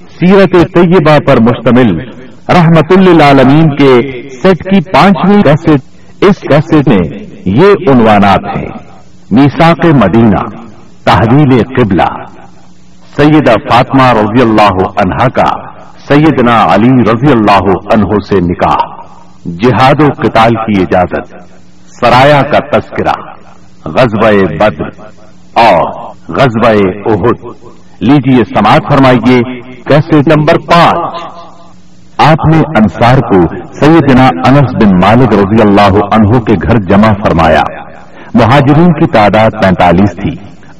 سیرت طیبہ پر مشتمل رحمت للعالمین کے سیٹ کی پانچویں کیسٹ، اس کیسٹ میں یہ عنوانات ہیں۔ میساک مدینہ، تحویل قبلہ۔ سیدہ فاطمہ رضی اللہ عنہا کا سیدنا علی رضی اللہ عنہ سے نکاح۔ جہاد و قتال کی اجازت۔ سرایا کا تذکرہ۔ غزوہ بدر اور غزوہ احد۔ لیجیے سماعت فرمائیے۔ کیسے نمبر پانچ؟ آپ نے انصار کو سیدنا انس بن مالک رضی اللہ عنہ کے گھر جمع فرمایا۔ مہاجرین کی تعداد پینتالیس تھی۔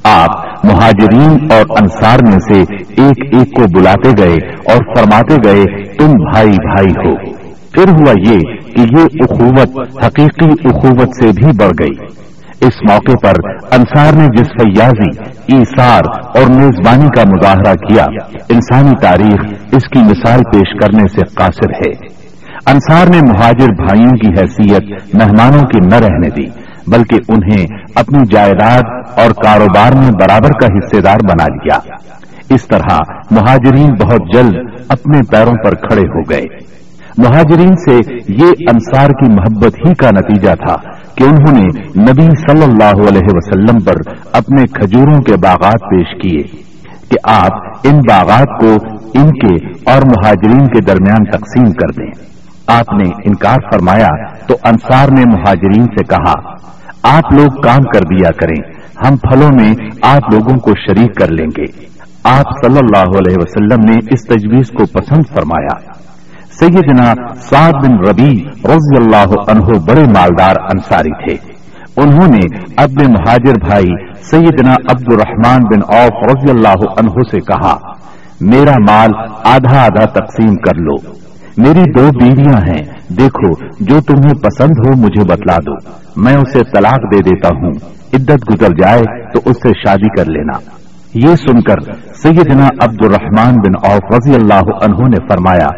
آپ مہاجرین اور انصار میں سے ایک ایک کو بلاتے گئے اور فرماتے گئے، تم بھائی بھائی ہو۔ پھر ہوا یہ کہ یہ اخوت حقیقی اخوت سے بھی بڑھ گئی۔ اس موقع پر انصار نے جس فیاضی ایسار اور میزبانی کا مظاہرہ کیا، انسانی تاریخ اس کی مثال پیش کرنے سے قاصر ہے۔ انصار نے مہاجر بھائیوں کی حیثیت مہمانوں کی نہ رہنے دی، بلکہ انہیں اپنی جائیداد اور کاروبار میں برابر کا حصے دار بنا لیا۔ اس طرح مہاجرین بہت جلد اپنے پیروں پر کھڑے ہو گئے۔ مہاجرین سے یہ انصار کی محبت ہی کا نتیجہ تھا۔ کہ انہوں نے نبی صلی اللہ علیہ وسلم پر اپنے کھجوروں کے باغات پیش کیے کہ آپ ان باغات کو ان کے اور مہاجرین کے درمیان تقسیم کر دیں۔ آپ نے انکار فرمایا تو انصار نے مہاجرین سے کہا، آپ لوگ کام کر دیا کریں، ہم پھلوں میں آپ لوگوں کو شریک کر لیں گے۔ آپ صلی اللہ علیہ وسلم نے اس تجویز کو پسند فرمایا۔ سیدنا سعد بن ربی رضی اللہ عنہ بڑے مالدار انصاری تھے۔ انہوں نے اپنے مہاجر بھائی سیدنا عبد الرحمان بن اوف رضی اللہ عنہ سے کہا، میرا مال آدھا آدھا تقسیم کر لو۔ میری دو بیویاں ہیں۔ دیکھو، جو تمہیں پسند ہو مجھے بتلا دو۔ میں اسے طلاق دے دیتا ہوں۔ عدت گزر جائے تو اس سے شادی کر لینا۔ یہ سن کر سیدنا عبد الرحمان بن اوف رضی اللہ عنہ نے فرمایا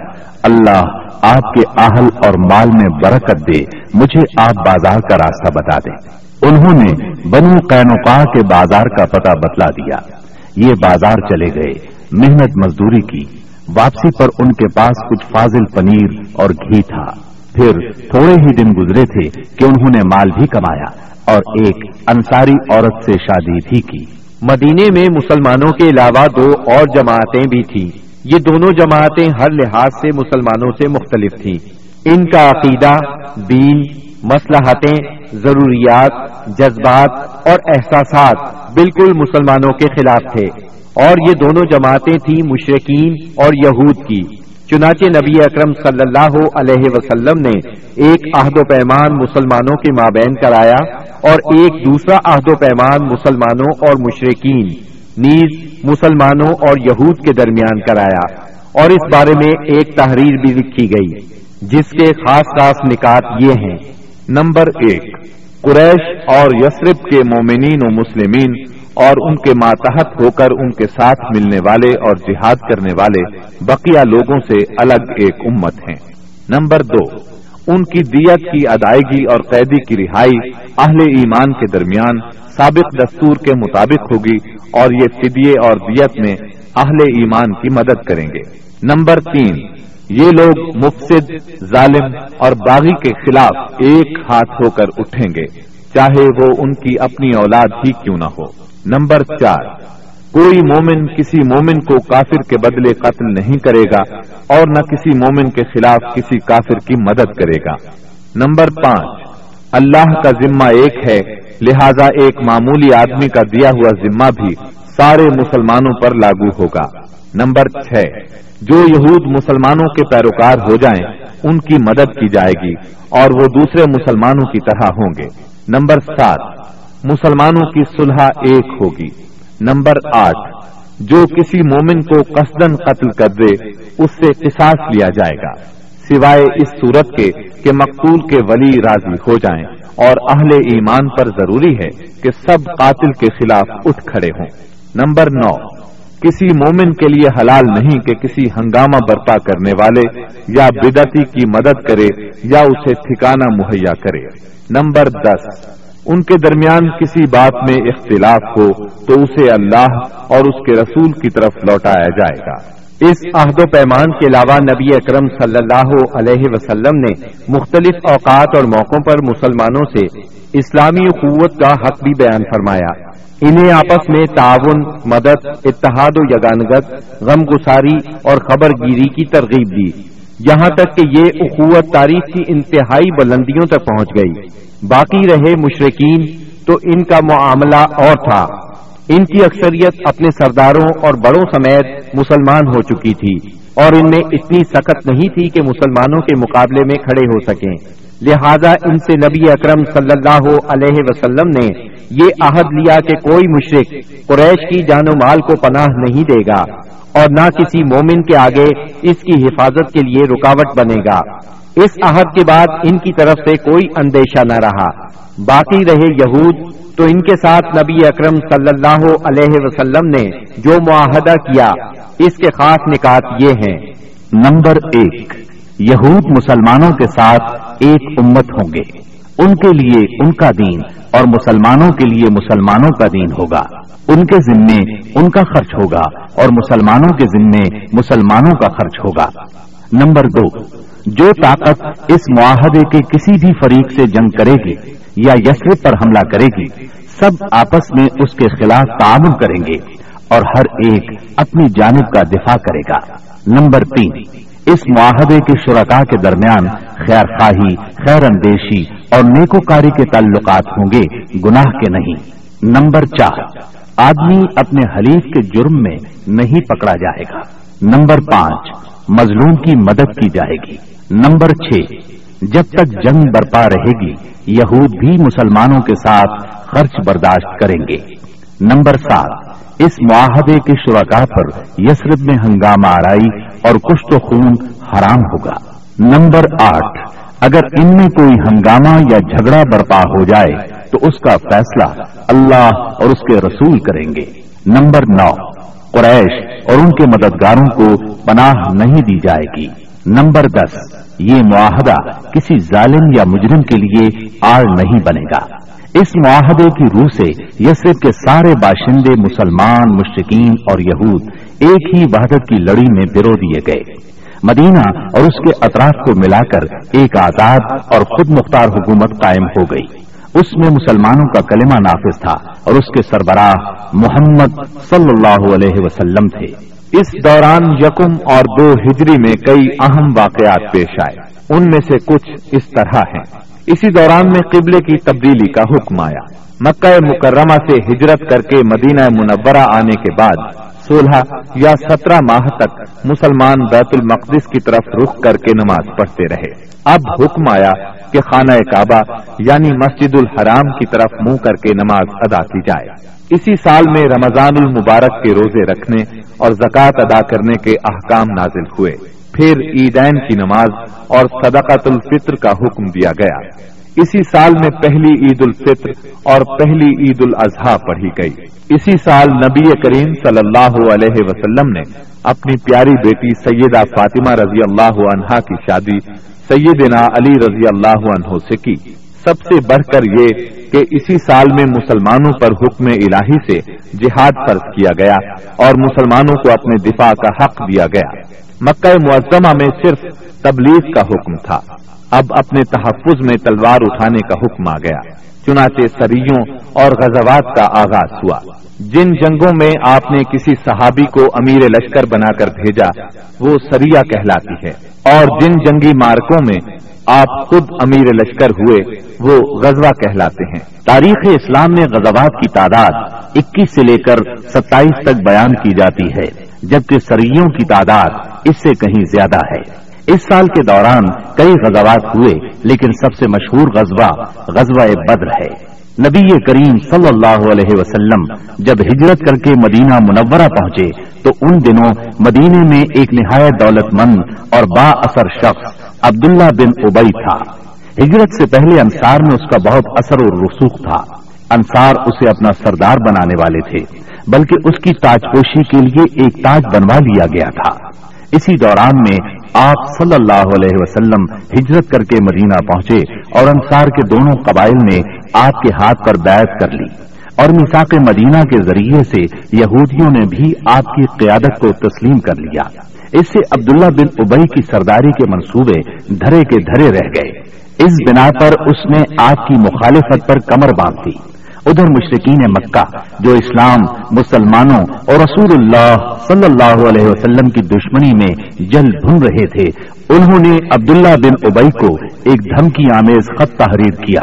اللہ آپ کے آہل اور مال میں برکت دے، مجھے آپ بازار کا راستہ بتا دیں انہوں نے بنو قینوقا کے بازار کا پتہ بتلا دیا۔ یہ بازار چلے گئے، محنت مزدوری کی۔ واپسی پر ان کے پاس کچھ فاضل پنیر اور گھی تھا۔ پھر تھوڑے ہی دن گزرے تھے کہ انہوں نے مال بھی کمایا اور ایک انصاری عورت سے شادی بھی کی۔ مدینے میں مسلمانوں کے علاوہ دو اور جماعتیں بھی تھیں۔ یہ دونوں جماعتیں ہر لحاظ سے مسلمانوں سے مختلف تھیں۔ ان کا عقیدہ، دین مسلحتیں ضروریات، جذبات اور احساسات بالکل مسلمانوں کے خلاف تھے۔ اور یہ دونوں جماعتیں تھیں مشرقین اور یہود کی۔ چنانچہ نبی اکرم صلی اللہ علیہ وسلم نے ایک عہد و پیمان مسلمانوں کے مابین کرایا اور ایک دوسرا عہد و پیمان مسلمانوں اور مشرقین نیز مسلمانوں اور یہود کے درمیان کرایا اور اس بارے میں ایک تحریر بھی لکھی گئی، جس کے خاص خاص نکات یہ ہیں۔ نمبر ایک، قریش اور یسرف کے مومنین و مسلمین اور ان کے ماتحت ہو کر ان کے ساتھ ملنے والے اور جہاد کرنے والے بقیہ لوگوں سے الگ ایک امت ہیں۔ نمبر دو، ان کی دیت کی ادائیگی اور قیدی کی رہائی اہل ایمان کے درمیان سابق دستور کے مطابق ہوگی اور یہ فدیے اور دیت میں اہل ایمان کی مدد کریں گے۔ نمبر تین، یہ لوگ مفسد، ظالم اور باغی کے خلاف ایک ہاتھ ہو کر اٹھیں گے، چاہے وہ ان کی اپنی اولاد ہی کیوں نہ ہو۔ نمبر چار، کوئی مومن کسی مومن کو کافر کے بدلے قتل نہیں کرے گا اور نہ کسی مومن کے خلاف کسی کافر کی مدد کرے گا۔ نمبر پانچ اللہ کا ذمہ ایک ہے، لہذا ایک معمولی آدمی کا دیا ہوا ذمہ بھی سارے مسلمانوں پر لاگو ہوگا۔ نمبر چھ، جو یہود مسلمانوں کے پیروکار ہو جائیں، ان کی مدد کی جائے گی اور وہ دوسرے مسلمانوں کی طرح ہوں گے۔ نمبر سات، مسلمانوں کی صلح ایک ہوگی۔ نمبر آٹھ، جو کسی مومن کو قصدن قتل کر دے، اس سے قصاص لیا جائے گا۔ سوائے اس صورت کے کہ مقتول کے ولی راضی ہو جائیں اور اہل ایمان پر ضروری ہے کہ سب قاتل کے خلاف اٹھ کھڑے ہوں۔ نمبر نو، کسی مومن کے لیے حلال نہیں کہ کسی ہنگامہ برپا کرنے والے یا بدتی کی مدد کرے یا اسے ٹھکانہ مہیا کرے۔ نمبر دس، ان کے درمیان کسی بات میں اختلاف ہو تو اسے اللہ اور اس کے رسول کی طرف لوٹایا جائے گا۔ اس عہد و پیمان کے علاوہ نبی اکرم صلی اللہ علیہ وسلم نے مختلف اوقات اور موقعوں پر مسلمانوں سے اسلامی قوت کا حق بھی بیان فرمایا۔ انہیں آپس میں تعاون، مدد، اتحاد و یگانگت غم گساری اور خبر گیری کی ترغیب دی۔ یہاں تک کہ یہ اخوت تاریخ کی انتہائی بلندیوں تک پہنچ گئی۔ باقی رہے مشرقین تو ان کا معاملہ اور تھا۔ ان کی اکثریت اپنے سرداروں اور بڑوں سمیت مسلمان ہو چکی تھی اور ان میں اتنی سخت نہیں تھی کہ مسلمانوں کے مقابلے میں کھڑے ہو سکیں۔ لہذا ان سے نبی اکرم صلی اللہ علیہ وسلم نے یہ عہد لیا کہ کوئی مشرق قریش کی جان و مال کو پناہ نہیں دے گا اور نہ کسی مومن کے آگے اس کی حفاظت کے لیے رکاوٹ بنے گا۔ اس عہد کے بعد ان کی طرف سے کوئی اندیشہ نہ رہا۔ باقی رہے یہود تو ان کے ساتھ نبی اکرم صلی اللہ علیہ وسلم نے جو معاہدہ کیا، اس کے خاص نکات یہ ہیں۔ نمبر ایک، یہود مسلمانوں کے ساتھ ایک امت ہوں گے۔ ان کے لیے ان کا دین اور مسلمانوں کے لیے مسلمانوں کا دین ہوگا۔ ان کے ذمے ان کا خرچ ہوگا اور مسلمانوں کے ذمے مسلمانوں کا خرچ ہوگا۔ نمبر دو، جو طاقت اس معاہدے کے کسی بھی فریق سے جنگ کرے گی یا یسرف پر حملہ کرے گی، سب آپس میں اس کے خلاف تعاون کریں گے اور ہر ایک اپنی جانب کا دفاع کرے گا۔ نمبر تین، اس معاہدے کے شرکا کے درمیان خیر خواہی خیر اندیشی اور نیکوکاری کے تعلقات ہوں گے، گناہ کے نہیں۔ نمبر چار، آدمی اپنے حلیف کے جرم میں نہیں پکڑا جائے گا۔ نمبر پانچ، مظلوم کی مدد کی جائے گی۔ نمبر چھ جب تک جنگ برپا رہے گی، یہود بھی مسلمانوں کے ساتھ خرچ برداشت کریں گے۔ نمبر سات، اس معاہدے کے شرکا پر یسرب میں ہنگامہ آرائی اور کشت و خون حرام ہوگا۔ نمبر آٹھ، اگر ان میں کوئی ہنگامہ یا جھگڑا برپا ہو جائے، تو اس کا فیصلہ اللہ اور اس کے رسول کریں گے۔ نمبر نو، قریش اور ان کے مددگاروں کو پناہ نہیں دی جائے گی۔ نمبر دس، یہ معاہدہ کسی ظالم یا مجرم کے لیے آڑ نہیں بنے گا۔ اس معاہدے کی روح سے یسرف کے سارے باشندے مسلمان مشرقین اور یہود ایک ہی وحدت کی لڑی میں برو دیے گئے۔ مدینہ اور اس کے اطراف کو ملا کر ایک آزاد اور خود مختار حکومت قائم ہو گئی۔ اس میں مسلمانوں کا کلمہ نافذ تھا اور اس کے سربراہ محمد صلی اللہ علیہ وسلم تھے۔ اس دوران یکم اور دو ہجری میں کئی اہم واقعات پیش آئے۔ ان میں سے کچھ اس طرح ہیں۔ اسی دوران میں قبلے کی تبدیلی کا حکم آیا۔ مکہ مکرمہ سے ہجرت کر کے مدینہ منورہ آنے کے بعد سولہ یا سترہ ماہ تک مسلمان بیت المقدس کی طرف رخ کر کے نماز پڑھتے رہے۔ اب حکم آیا کہ خانہ کعبہ یعنی مسجد الحرام کی طرف منہ کر کے نماز ادا کی جائے۔ اسی سال میں رمضان المبارک کے روزے رکھنے اور زکوٰۃ ادا کرنے کے احکام نازل ہوئے۔ پھر عیدین کی نماز اور صدقت الفطر کا حکم دیا گیا۔ اسی سال میں پہلی عید الفطر اور پہلی عید الاضحیٰ پڑھی گئی۔ اسی سال نبی کریم صلی اللہ علیہ وسلم نے اپنی پیاری بیٹی سیدہ فاطمہ رضی اللہ عنہا کی شادی سیدنا علی رضی اللہ عنہ سے کی۔ سب سے بڑھ کر یہ کہ اسی سال میں مسلمانوں پر حکم الہی سے جہاد فرض کیا گیا اور مسلمانوں کو اپنے دفاع کا حق دیا گیا۔ مکہ معظمہ میں صرف تبلیغ کا حکم تھا۔ اب اپنے تحفظ میں تلوار اٹھانے کا حکم آ گیا۔ چنانچہ سریوں اور غزوات کا آغاز ہوا۔ جن جنگوں میں آپ نے کسی صحابی کو امیر لشکر بنا کر بھیجا، وہ سریا کہلاتی ہے۔ اور جن جنگی مارکوں میں آپ خود امیر لشکر ہوئے، وہ غزوہ کہلاتے ہیں۔ تاریخ اسلام میں غزوات کی تعداد اکیس سے لے کر ستائیس تک بیان کی جاتی ہے، جبکہ سریوں کی تعداد اس سے کہیں زیادہ ہے۔ اس سال کے دوران کئی غزوات ہوئے، لیکن سب سے مشہور غزوہ غزوہ بدر ہے۔ نبی کریم صلی اللہ علیہ وسلم جب ہجرت کر کے مدینہ منورہ پہنچے، تو ان دنوں مدینے میں ایک نہایت دولت مند اور با اثر شخص عبداللہ بن ابئی تھا۔ ہجرت سے پہلے انصار میں اس کا بہت اثر و رسوخ تھا۔ انصار اسے اپنا سردار بنانے والے تھے، بلکہ اس کی تاج پوشی کے لیے ایک تاج بنوا لیا گیا تھا۔ اسی دوران میں آپ صلی اللہ علیہ وسلم ہجرت کر کے مدینہ پہنچے اور انصار کے دونوں قبائل نے آپ کے ہاتھ پر بیعت کر لی۔ اور مساق مدینہ کے ذریعے سے یہودیوں نے بھی آپ کی قیادت کو تسلیم کر لیا۔ اس سے عبداللہ بن ابئی کی سرداری کے منصوبے دھرے کے دھرے رہ گئے۔ اس بنا پر اس نے آپ کی مخالفت پر کمر باندھ دی۔ ادھر مشرقین مکہ، جو اسلام، مسلمانوں اور رسول اللہ صلی اللہ علیہ وسلم کی دشمنی میں جل بھن رہے تھے، انہوں نے عبداللہ بن ابئی کو ایک دھمکی آمیز خط تحریر کیا۔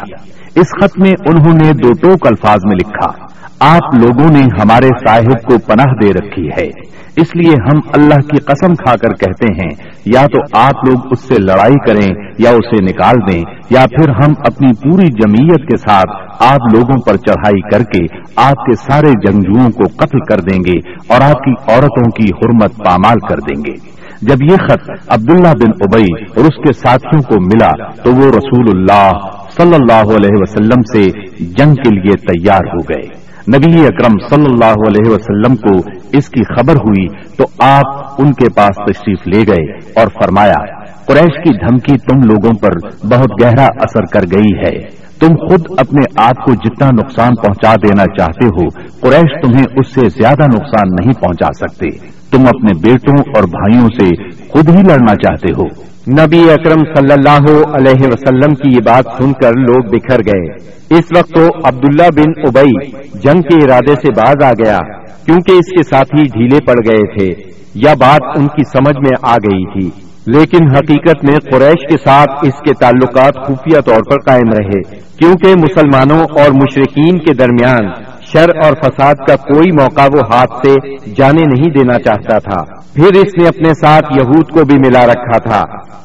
اس خط میں انہوں نے دو ٹوک الفاظ میں لکھا، آپ لوگوں نے ہمارے صاحب کو پناہ دے رکھی ہے۔ اس لیے ہم اللہ کی قسم کھا کر کہتے ہیں، یا تو آپ لوگ اس سے لڑائی کریں یا اسے نکال دیں، یا پھر ہم اپنی پوری جمعیت کے ساتھ آپ لوگوں پر چڑھائی کر کے آپ کے سارے جنگجوؤں کو قتل کر دیں گے اور آپ کی عورتوں کی حرمت پامال کر دیں گے۔ جب یہ خط عبداللہ بن ابئی اور اس کے ساتھیوں کو ملا، تو وہ رسول اللہ صلی اللہ علیہ وسلم سے جنگ کے لیے تیار ہو گئے۔ نبی اکرم صلی اللہ علیہ وسلم کو اس کی خبر ہوئی تو آپ ان کے پاس تشریف لے گئے اور فرمایا، قریش کی دھمکی تم لوگوں پر بہت گہرا اثر کر گئی ہے۔ تم خود اپنے آپ کو جتنا نقصان پہنچا دینا چاہتے ہو، قریش تمہیں اس سے زیادہ نقصان نہیں پہنچا سکتے۔ تم اپنے بیٹوں اور بھائیوں سے خود ہی لڑنا چاہتے ہو۔ نبی اکرم صلی اللہ علیہ وسلم کی یہ بات سن کر لوگ بکھر گئے۔ اس وقت تو عبداللہ بن ابئی جنگ کے ارادے سے باز آ گیا، کیونکہ اس کے ساتھی ڈھیلے پڑ گئے تھے، یا بات ان کی سمجھ میں آ گئی تھی۔ لیکن حقیقت میں قریش کے ساتھ اس کے تعلقات خفیہ طور پر قائم رہے، کیونکہ مسلمانوں اور مشرقین کے درمیان شر اور فساد کا کوئی موقع وہ ہاتھ سے جانے نہیں دینا چاہتا تھا۔ پھر اس نے اپنے ساتھ یہود کو بھی ملا رکھا تھا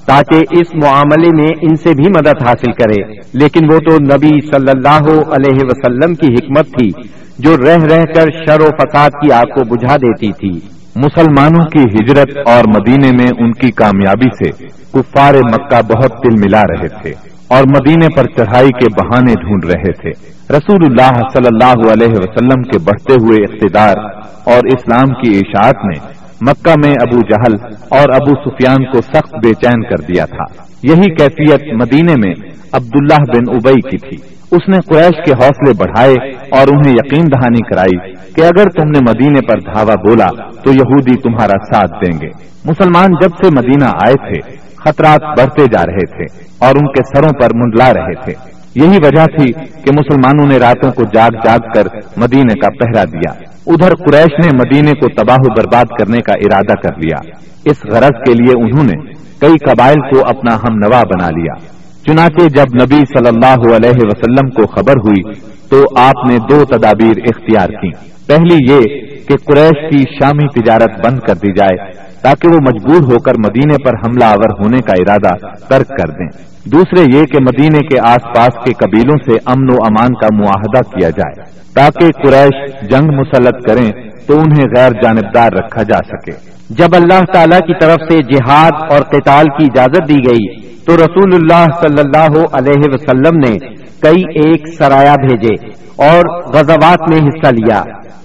تاکہ اس معاملے میں ان سے بھی مدد حاصل کرے۔ لیکن وہ تو نبی صلی اللہ علیہ وسلم کی حکمت تھی، جو رہ رہ کر شر و فساد کی آگ کو بجھا دیتی تھی۔ مسلمانوں کی ہجرت اور مدینے میں ان کی کامیابی سے کفار مکہ بہت دل ملا رہے تھے اور مدینے پر چڑھائی کے بہانے ڈھونڈ رہے تھے۔ رسول اللہ صلی اللہ علیہ وسلم کے بڑھتے ہوئے اقتدار اور اسلام کی اشاعت نے مکہ میں ابو جہل اور ابو سفیان کو سخت بے چین کر دیا تھا۔ یہی کیفیت مدینے میں عبداللہ بن ابئی کی تھی۔ اس نے قریش کے حوصلے بڑھائے اور انہیں یقین دہانی کرائی کہ اگر تم نے مدینے پر دھاوا بولا تو یہودی تمہارا ساتھ دیں گے۔ مسلمان جب سے مدینہ آئے تھے، خطرات بڑھتے جا رہے تھے اور ان کے سروں پر منڈلا رہے تھے۔ یہی وجہ تھی کہ مسلمانوں نے راتوں کو جاگ جاگ کر مدینے کا پہرا دیا۔ ادھر قریش نے مدینے کو تباہ و برباد کرنے کا ارادہ کر لیا۔ اس غرض کے لیے انہوں نے کئی قبائل کو اپنا ہم نوا بنا لیا۔ چنانچہ جب نبی صلی اللہ علیہ وسلم کو خبر ہوئی تو آپ نے دو تدابیر اختیار کی پہلی یہ کہ قریش کی شامی تجارت بند کر دی جائے تاکہ وہ مجبور ہو کر مدینے پر حملہ آور ہونے کا ارادہ ترک کر دیں۔ دوسرے یہ کہ مدینے کے آس پاس کے قبیلوں سے امن و امان کا معاہدہ کیا جائے تاکہ قریش جنگ مسلط کریں تو انہیں غیر جانبدار رکھا جا سکے۔ جب اللہ تعالی کی طرف سے جہاد اور قتال کی اجازت دی گئی تو رسول اللہ صلی اللہ علیہ وسلم نے کئی ایک سرایا بھیجے اور غزوات میں حصہ لیا۔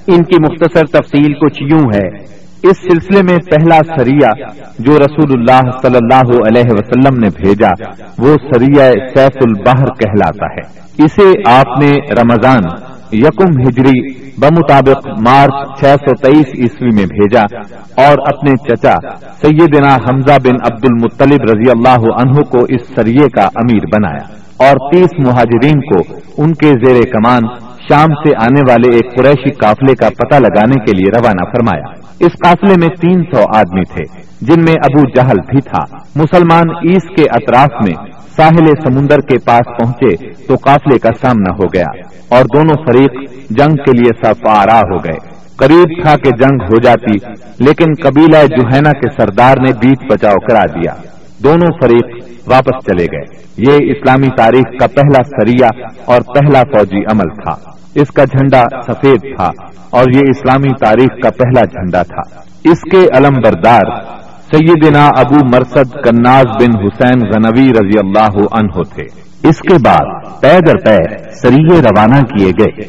ان کی مختصر تفصیل کچھ یوں ہے۔ اس سلسلے میں پہلا سریا جو رسول اللہ صلی اللہ علیہ وسلم نے بھیجا، وہ سریا سیف البحر کہلاتا ہے۔ اسے آپ نے رمضان یکم ہجری بمطابق مارچ چھ سو تیئیس عیسوی میں بھیجا اور اپنے چچا سیدنا حمزہ بن عبد المطلب رضی اللہ عنہ کو اس سریے کا امیر بنایا اور تیس مہاجرین کو ان کے زیر کمان شام سے آنے والے ایک قریشی قافلے کا پتہ لگانے کے لیے روانہ فرمایا۔ اس قافلے میں تین سو آدمی تھے، جن میں ابو جہل بھی تھا۔ مسلمان عیس کے اطراف میں ساحل سمندر کے پاس پہنچے تو قافلے کا سامنا ہو گیا اور دونوں فریق جنگ کے لیے سفارا ہو گئے۔ قریب تھا کہ جنگ ہو جاتی، لیکن قبیلہ جوہینا کے سردار نے بیچ بچاؤ کرا دیا۔ دونوں فریق واپس چلے گئے۔ یہ اسلامی تاریخ کا پہلا سریا اور پہلا فوجی عمل تھا۔ اس کا جھنڈا سفید تھا اور یہ اسلامی تاریخ کا پہلا جھنڈا تھا۔ اس کے علم بردار سیدنا ابو مرسد کناز بن حسین غنوی رضی اللہ عنہ تھے۔ اس کے بعد پے در پے سریے روانہ کیے گئے۔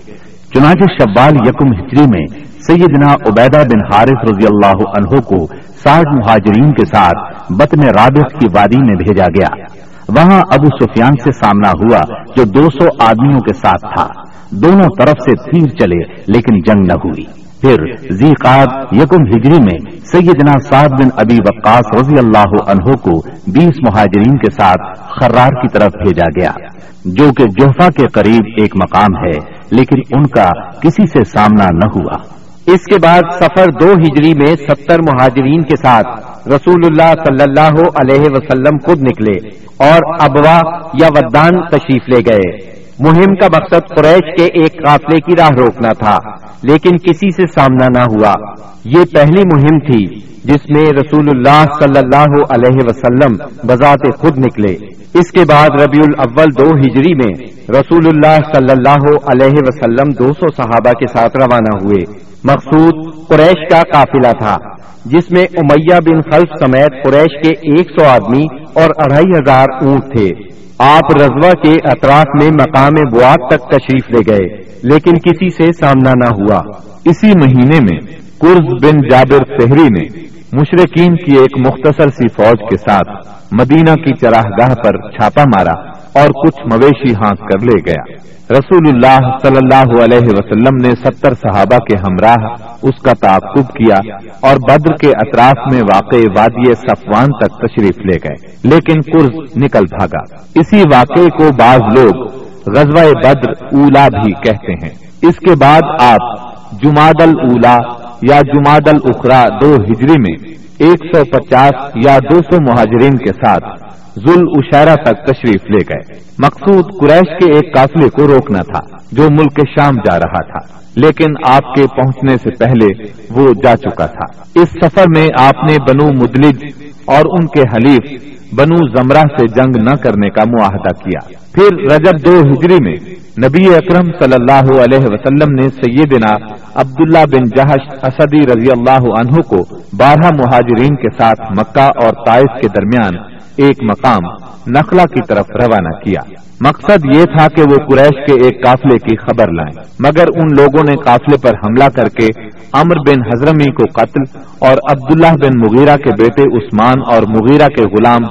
چنانچہ شبال یکم ہجری میں سیدنا عبیدہ بن حارث رضی اللہ عنہ کو ساٹھ مہاجرین کے ساتھ بطن رابط کی وادی میں بھیجا گیا۔ وہاں ابو سفیان سے سامنا ہوا جو دو سو آدمیوں کے ساتھ تھا۔ دونوں طرف سے تیر چلے لیکن جنگ نہ ہوئی۔ پھر زیقاد یکم ہجری میں سیدنا سعد بن ابی وقاص رضی اللہ عنہ کو بیس مہاجرین کے ساتھ خرار کی طرف بھیجا گیا، جو کہ جوفا کے قریب ایک مقام ہے، لیکن ان کا کسی سے سامنا نہ ہوا۔ اس کے بعد سفر دو ہجری میں ستر مہاجرین کے ساتھ رسول اللہ صلی اللہ علیہ وسلم خود نکلے اور ابوا یا ودان تشریف لے گئے۔ مہم کا مقصد قریش کے ایک قافلے کی راہ روکنا تھا۔ لیکن کسی سے سامنا نہ ہوا۔ یہ پہلی مہم تھی جس میں رسول اللہ صلی اللہ علیہ وسلم بذات خود نکلے۔ اس کے بعد ربیع الاول دو ہجری میں رسول اللہ صلی اللہ علیہ وسلم دو سو صحابہ کے ساتھ روانہ ہوئے۔ مقصود قریش کا قافلہ تھا، جس میں امیہ بن خلف سمیت قریش کے ایک سو آدمی اور اڑھائی ہزار اونٹ تھے۔ آپ رضوا کے اطراف میں مقام بواد تک تشریف لے گئے، لیکن کسی سے سامنا نہ ہوا۔ اسی مہینے میں کرز بن جابر سہری نے مشرقین کی ایک مختصر سی فوج کے ساتھ مدینہ کی چراہ گاہ پر چھاپہ مارا۔ اور کچھ مویشی ہانک کر لے گیا۔ رسول اللہ صلی اللہ علیہ وسلم نے ستر صحابہ کے ہمراہ اس کا تعقب کیا اور بدر کے اطراف میں واقع وادی صفوان تک تشریف لے گئے، لیکن قرض نکل بھاگا۔ اسی واقعے کو بعض لوگ غزوہ بدر اولا بھی کہتے ہیں۔ اس کے بعد آپ جماعد الا یا جماعد الخرا دو ہجری میں ایک سو پچاس یا دو سو مہاجرین کے ساتھ ذل اشارہ تک تشریف لے گئے۔ مقصود قریش کے ایک قافلے کو روکنا تھا جو ملک شام جا رہا تھا، لیکن آپ کے پہنچنے سے پہلے وہ جا چکا تھا۔ اس سفر میں آپ نے بنو مدلج اور ان کے حلیف بنو زمرہ سے جنگ نہ کرنے کا معاہدہ کیا۔ پھر رجب دو ہجری میں نبی اکرم صلی اللہ علیہ وسلم نے سیدنا عبداللہ بن جہش اسدی رضی اللہ عنہ کو بارہ مہاجرین کے ساتھ مکہ اور طائف کے درمیان ایک مقام نخلا کی طرف روانہ کیا۔ مقصد یہ تھا کہ وہ قریش کے ایک قافلے کی خبر لائیں۔ مگر ان لوگوں نے قافلے پر حملہ کر کے امر بن حضرمی کو قتل اور عبداللہ بن مغیرہ کے بیٹے عثمان اور مغیرہ کے غلام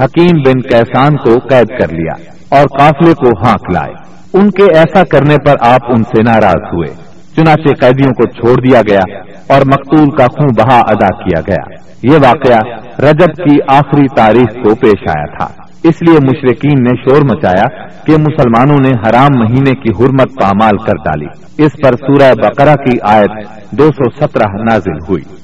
حکیم بن کیسان کو قید کر لیا اور قافلے کو ہانک لائے۔ ان کے ایسا کرنے پر آپ ان سے ناراض ہوئے۔ چنانچہ قیدیوں کو چھوڑ دیا گیا اور مقتول کا خون بہا ادا کیا گیا۔ یہ واقعہ رجب کی آخری تاریخ کو پیش آیا تھا۔ اس لیے مشرقین نے شور مچایا کہ مسلمانوں نے حرام مہینے کی حرمت پامال کر ڈالی۔ اس پر سورہ بقرہ کی آیت دو سو سترہ نازل ہوئی۔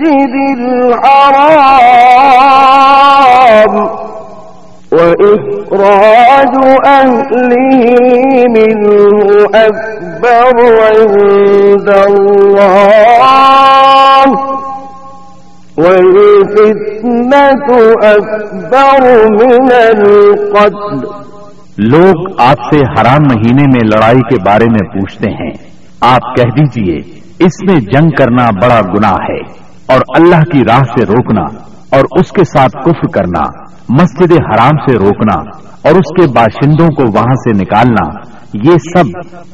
المسجد الحرام وإخراج أهله منه أكبر عند الله والفتنة أكبر من القتل لوگ آپ سے حرام مہینے میں لڑائی کے بارے میں پوچھتے ہیں۔ آپ کہہ دیجیے، اس میں جنگ کرنا بڑا گناہ ہے۔ اور اللہ کی راہ سے روکنا اور اس کے ساتھ کفر کرنا، مسجد حرام سے روکنا اور اس کے باشندوں کو وہاں سے نکالنا، یہ سب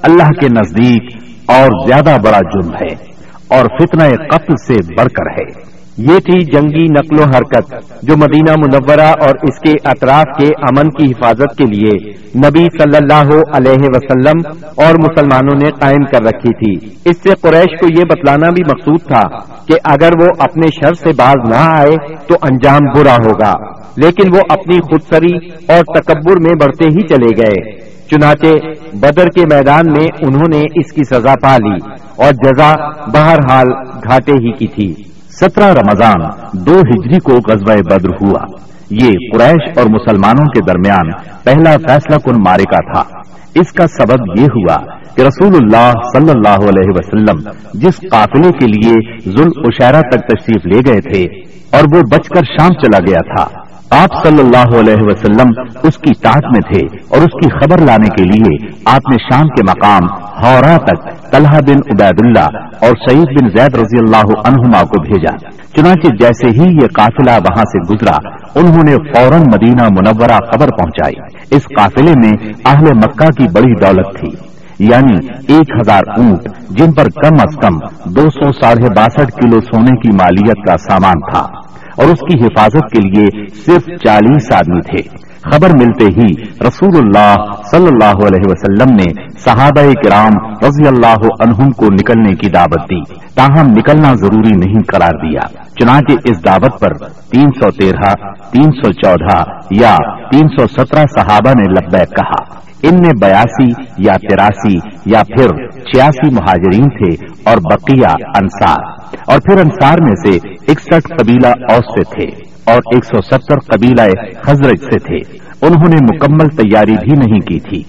اللہ کے نزدیک اور زیادہ بڑا جرم ہے اور فتنہ قتل سے بڑھ کر ہے۔ یہ تھی جنگی نقل و حرکت جو مدینہ منورہ اور اس کے اطراف کے امن کی حفاظت کے لیے نبی صلی اللہ علیہ وسلم اور مسلمانوں نے قائم کر رکھی تھی۔ اس سے قریش کو یہ بتلانا بھی مقصود تھا کہ اگر وہ اپنے شر سے باز نہ آئے تو انجام برا ہوگا۔ لیکن وہ اپنی خود سری اور تکبر میں بڑھتے ہی چلے گئے۔ چنانچہ بدر کے میدان میں انہوں نے اس کی سزا پا لی اور جزا بہرحال گھاٹے ہی کی تھی۔ سترہ رمضان دو ہجری کو غزوہ بدر ہوا۔ یہ قریش اور مسلمانوں کے درمیان پہلا فیصلہ کن مارکا تھا۔ اس کا سبب یہ ہوا کہ رسول اللہ صلی اللہ علیہ وسلم جس قافلے کے لیے ذوال اشیرہ تک تشریف لے گئے تھے اور وہ بچ کر شام چلا گیا تھا۔ آپ صلی اللہ علیہ وسلم اس کی ٹاٹ میں تھے اور اس کی خبر لانے کے لیے آپ نے شام کے مقام ہورا تک طلحہ بن عبید اللہ اور سعید بن زید رضی اللہ عنہما کو بھیجا۔ چنانچہ جیسے ہی یہ قافلہ وہاں سے گزرا، انہوں نے فوراً مدینہ منورہ خبر پہنچائی۔ اس قافلے میں اہل مکہ کی بڑی دولت تھی یعنی ایک ہزار اونٹ، جن پر کم از کم دو سو ساڑھے باسٹھ کلو سونے کی مالیت کا سامان تھا۔ اور اس کی حفاظت کے لیے صرف چالیس آدمی تھے۔ خبر ملتے ہی رسول اللہ صلی اللہ علیہ وسلم نے صحابہ کرام رضی اللہ عنہم کو نکلنے کی دعوت دی۔ تاہم نکلنا ضروری نہیں قرار دیا۔ چنانچہ اس دعوت پر تین سو تیرہ، تین سو چودہ یا تین سو سترہ صحابہ نے لبیک کہا۔ ان میں بیاسی یا تراسی یا پھر چھیاسی مہاجرین تھے اور بقیہ انصار۔ اور پھر انصار میں سے اکسٹھ قبیلہ اوس سے تھے اور ایک سو ستر قبیلہ حضرت سے تھے۔ انہوں نے مکمل تیاری بھی نہیں کی تھی۔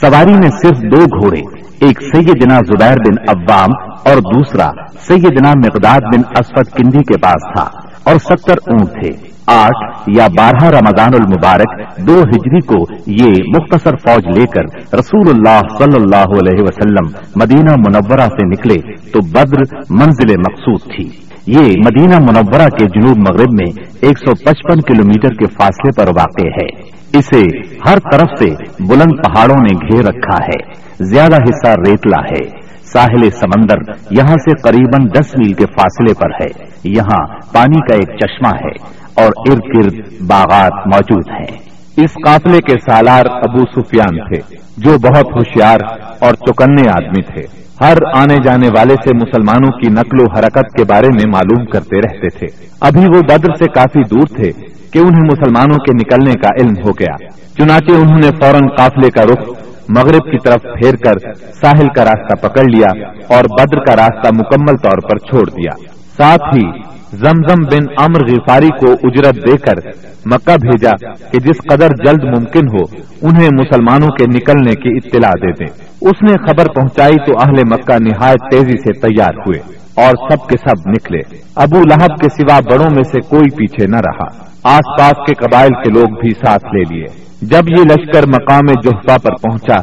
سواری میں صرف دو گھوڑے، ایک سیدنا زبیر بن عوام اور دوسرا سیدنا مقداد بن اسفت کندی کے پاس تھا اور ستر اونٹ تھے۔ آٹھ یا بارہ رمضان المبارک دو ہجری کو یہ مختصر فوج لے کر رسول اللہ صلی اللہ علیہ وسلم مدینہ منورہ سے نکلے تو بدر منزل مقصود تھی۔ یہ مدینہ منورہ کے جنوب مغرب میں ایک سو پچپن کلو میٹر کے فاصلے پر واقع ہے۔ اسے ہر طرف سے بلند پہاڑوں نے گھیر رکھا ہے۔ زیادہ حصہ ریتلا ہے۔ ساحل سمندر یہاں سے قریب دس میل کے فاصلے پر ہے۔ یہاں پانی کا ایک چشمہ ہے۔ اور ارد گرد باغات موجود ہیں۔ اس قافلے کے سالار ابو سفیان تھے، جو بہت ہوشیار اور چکنے آدمی تھے۔ ہر آنے جانے والے سے مسلمانوں کی نقل و حرکت کے بارے میں معلوم کرتے رہتے تھے۔ ابھی وہ بدر سے کافی دور تھے کہ انہیں مسلمانوں کے نکلنے کا علم ہو گیا۔ چنانچہ انہوں نے فوراً قافلے کا رخ مغرب کی طرف پھیر کر ساحل کا راستہ پکڑ لیا اور بدر کا راستہ مکمل طور پر چھوڑ دیا۔ ساتھ ہی زمزم بن امر غفاری کو اجرت دے کر مکہ بھیجا کہ جس قدر جلد ممکن ہو، انہیں مسلمانوں کے نکلنے کی اطلاع دے دیں۔ اس نے خبر پہنچائی تو اہل مکہ نہایت تیزی سے تیار ہوئے اور سب کے سب نکلے۔ ابو لہب کے سوا بڑوں میں سے کوئی پیچھے نہ رہا۔ آس پاس کے قبائل کے لوگ بھی ساتھ لے لیے۔ جب یہ لشکر مقام جوفا پر پہنچا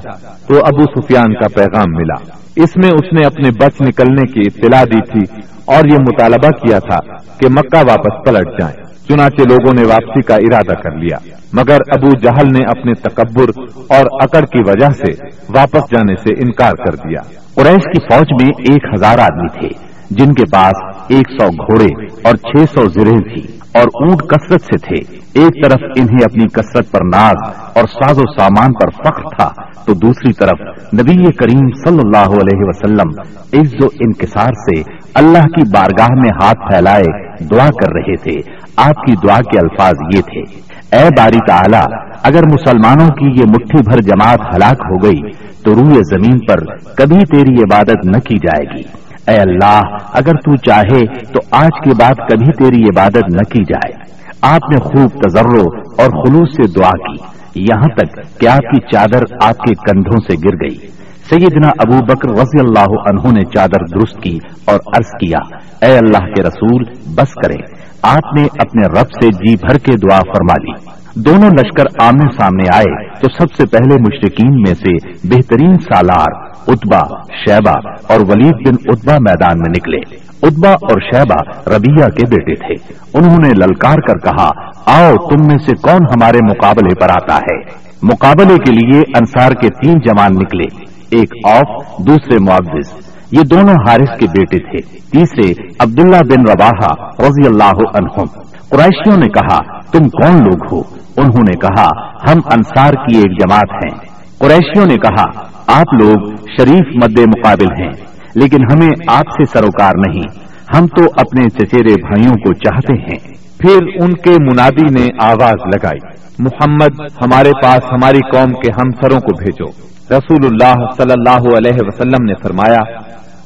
تو ابو سفیان کا پیغام ملا۔ اس میں اس نے اپنے بچ نکلنے کی اطلاع دی تھی۔ اور یہ مطالبہ کیا تھا کہ مکہ واپس پلٹ جائیں۔ چنانچہ لوگوں نے واپسی کا ارادہ کر لیا، مگر ابو جہل نے اپنے تکبر اور اکڑ کی وجہ سے واپس جانے سے انکار کر دیا۔ قریش کی فوج میں ایک ہزار آدمی تھے، جن کے پاس ایک سو گھوڑے اور چھ سو زرے تھی اور اونٹ کثرت سے تھے۔ ایک طرف انہیں اپنی کثرت پر ناز اور ساز و سامان پر فخر تھا، تو دوسری طرف نبی کریم صلی اللہ علیہ وسلم عز و انکسار سے اللہ کی بارگاہ میں ہاتھ پھیلائے دعا کر رہے تھے۔ آپ کی دعا کے الفاظ یہ تھے، اے باری تعالی، اگر مسلمانوں کی یہ مٹھی بھر جماعت ہلاک ہو گئی، تو روئے زمین پر کبھی تیری عبادت نہ کی جائے گی۔ اے اللہ، اگر تو چاہے تو آج کے بعد کبھی تیری عبادت نہ کی جائے۔ آپ نے خوب تجرو اور خلوص سے دعا کی۔ یہاں تک کہ آپ کی چادر آپ کے کندھوں سے گر گئی۔ سیدنا ابو بکر رضی اللہ عنہ نے چادر درست کی اور عرض کیا، اے اللہ کے رسول، بس کرے آپ نے اپنے رب سے جی بھر کے دعا فرما لی۔ دونوں لشکر آمنے سامنے آئے تو سب سے پہلے مشرقین میں سے بہترین سالار اتبا شیبہ اور ولید بن اتبا میدان میں نکلے۔ اتبا اور شیبہ ربیہ کے بیٹے تھے۔ انہوں نے للکار کر کہا، آؤ تم میں سے کون ہمارے مقابلے پر آتا ہے؟ مقابلے کے لیے انصار کے تین جوان نکلے۔ ایک آف دوسرے معاوض۔ یہ دونوں حارث کے بیٹے تھے۔ تیسرے، عبداللہ بن رواحہ رضی اللہ عنہم۔ قرائشیوں نے کہا، تم کون لوگ ہو؟ انہوں نے کہا، ہم انصار کی ایک جماعت ہیں۔ قریشیوں نے کہا، آپ لوگ شریف مد مقابل ہیں، لیکن ہمیں آپ سے سروکار نہیں۔ ہم تو اپنے چچیرے بھائیوں کو چاہتے ہیں۔ پھر ان کے منادی نے آواز لگائی، محمد، ہمارے پاس ہماری قوم کے ہمسروں کو بھیجو۔ رسول اللہ صلی اللہ علیہ وسلم نے فرمایا،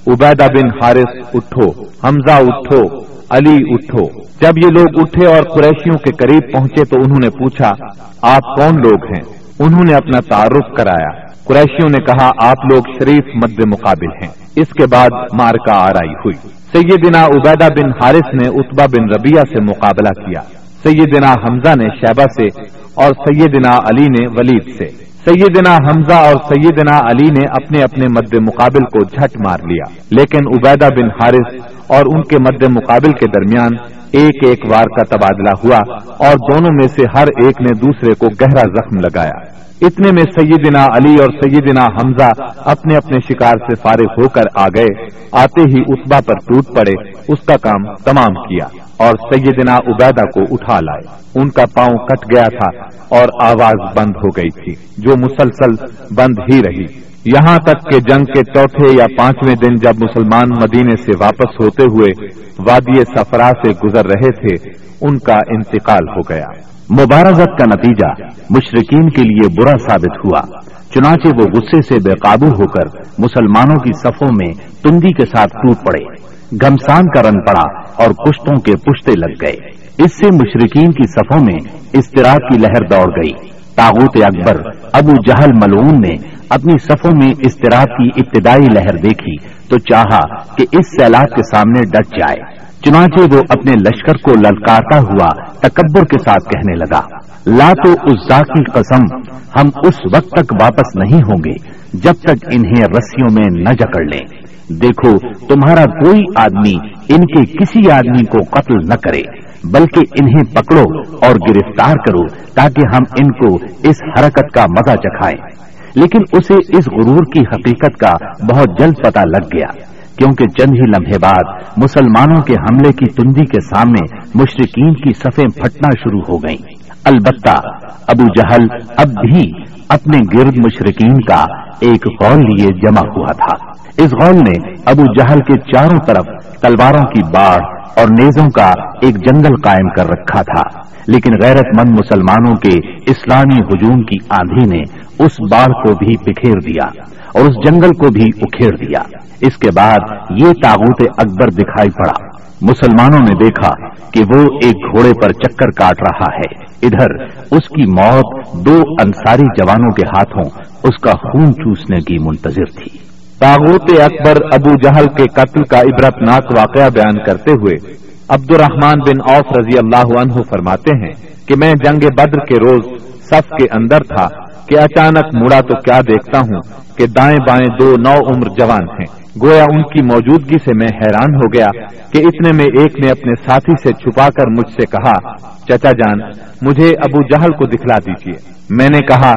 عبیدہ بن حارث اٹھو، حمزہ اٹھو، علی اٹھو۔ جب یہ لوگ اٹھے اور قریشیوں کے قریب پہنچے تو انہوں نے پوچھا، آپ کون لوگ ہیں؟ انہوں نے اپنا تعارف کرایا۔ قریشیوں نے کہا، آپ لوگ شریف مد مقابل ہیں۔ اس کے بعد مارکا آرائی ہوئی۔ سیدنا عبیدہ بن حارث نے اتبا بن ربیہ سے مقابلہ کیا۔ سیدنا حمزہ نے شہبہ سے اور سیدنا علی نے ولید سے۔ سیدنا حمزہ اور سیدنا علی نے اپنے اپنے مد مقابل کو جھٹ مار لیا۔ لیکن عبیدہ بن حارث اور ان کے مد مقابل کے درمیان ایک ایک وار کا تبادلہ ہوا اور دونوں میں سے ہر ایک نے دوسرے کو گہرا زخم لگایا۔ اتنے میں سیدنا علی اور سیدنا حمزہ اپنے اپنے شکار سے فارغ ہو کر آ گئے۔ آتے ہی اتبا پر ٹوٹ پڑے۔ اس کا کام تمام کیا۔ اور سیدنا عبیدہ کو اٹھا لائے۔ ان کا پاؤں کٹ گیا تھا اور آواز بند ہو گئی تھی، جو مسلسل بند ہی رہی۔ یہاں تک کہ جنگ کے چوتھے یا پانچویں دن جب مسلمان مدینے سے واپس ہوتے ہوئے وادی سفرا سے گزر رہے تھے، ان کا انتقال ہو گیا۔ مبارزت کا نتیجہ مشرقین کے لیے برا ثابت ہوا۔ چنانچہ وہ غصے سے بے قابو ہو کر مسلمانوں کی صفوں میں تندی کے ساتھ ٹوٹ پڑے۔ گمسان کا رن پڑا اور پشتوں کے پشتے لگ گئے۔ اس سے مشرقین کی صفوں میں استراط کی لہر دوڑ گئی۔ تاغوت اکبر ابو جہل ملعون نے اپنی صفوں میں استراط کی ابتدائی لہر دیکھی تو چاہا کہ اس سیلاب کے سامنے ڈٹ جائے۔ چنانچہ وہ اپنے لشکر کو للکارتا ہوا تکبر کے ساتھ کہنے لگا، لا تو اس کی قسم، ہم اس وقت تک واپس نہیں ہوں گے جب تک انہیں رسیوں میں نہ جکڑ لیں۔ دیکھو، تمہارا کوئی آدمی ان کے کسی آدمی کو قتل نہ کرے، بلکہ انہیں پکڑو اور گرفتار کرو تاکہ ہم ان کو اس حرکت کا مزہ چکھائیں۔ لیکن اسے اس غرور کی حقیقت کا بہت جلد پتہ لگ گیا، کیونکہ چند ہی لمحے بعد مسلمانوں کے حملے کی تندی کے سامنے مشرقین کی صفیں پھٹنا شروع ہو گئیں۔ البتہ، ابو جہل اب بھی اپنے گرد مشرقین کا ایک غول لیے جمع ہوا تھا۔ اس غول نے ابو جہل کے چاروں طرف تلواروں کی باڑھ اور نیزوں کا ایک جنگل قائم کر رکھا تھا۔ لیکن غیرت مند مسلمانوں کے اسلامی ہجوم کی آندھی نے اس باڑھ کو بھی بکھیر دیا اور اس جنگل کو بھی اکھیڑ دیا۔ اس کے بعد یہ تاغوت اکبر دکھائی پڑا۔ مسلمانوں نے دیکھا کہ وہ ایک گھوڑے پر چکر کاٹ رہا ہے۔ ادھر اس کی موت دو انصاری جوانوں کے ہاتھوں اس کا خون چوسنے کی منتظر تھی۔ تاغوت اکبر ابو جہل کے قتل کا عبرت ناک واقعہ بیان کرتے ہوئے عبد الرحمان بن اوف رضی اللہ عنہ فرماتے ہیں کہ میں جنگ بدر کے روز صف کے اندر تھا کہ اچانک مڑا تو کیا دیکھتا ہوں کہ دائیں بائیں دو نو عمر جوان ہیں۔ گویا ان کی موجودگی سے میں حیران ہو گیا کہ اتنے میں ایک نے اپنے ساتھی سے چھپا کر مجھ سے کہا، چچا جان، مجھے ابو جہل کو دکھلا دیجیے میں نے کہا،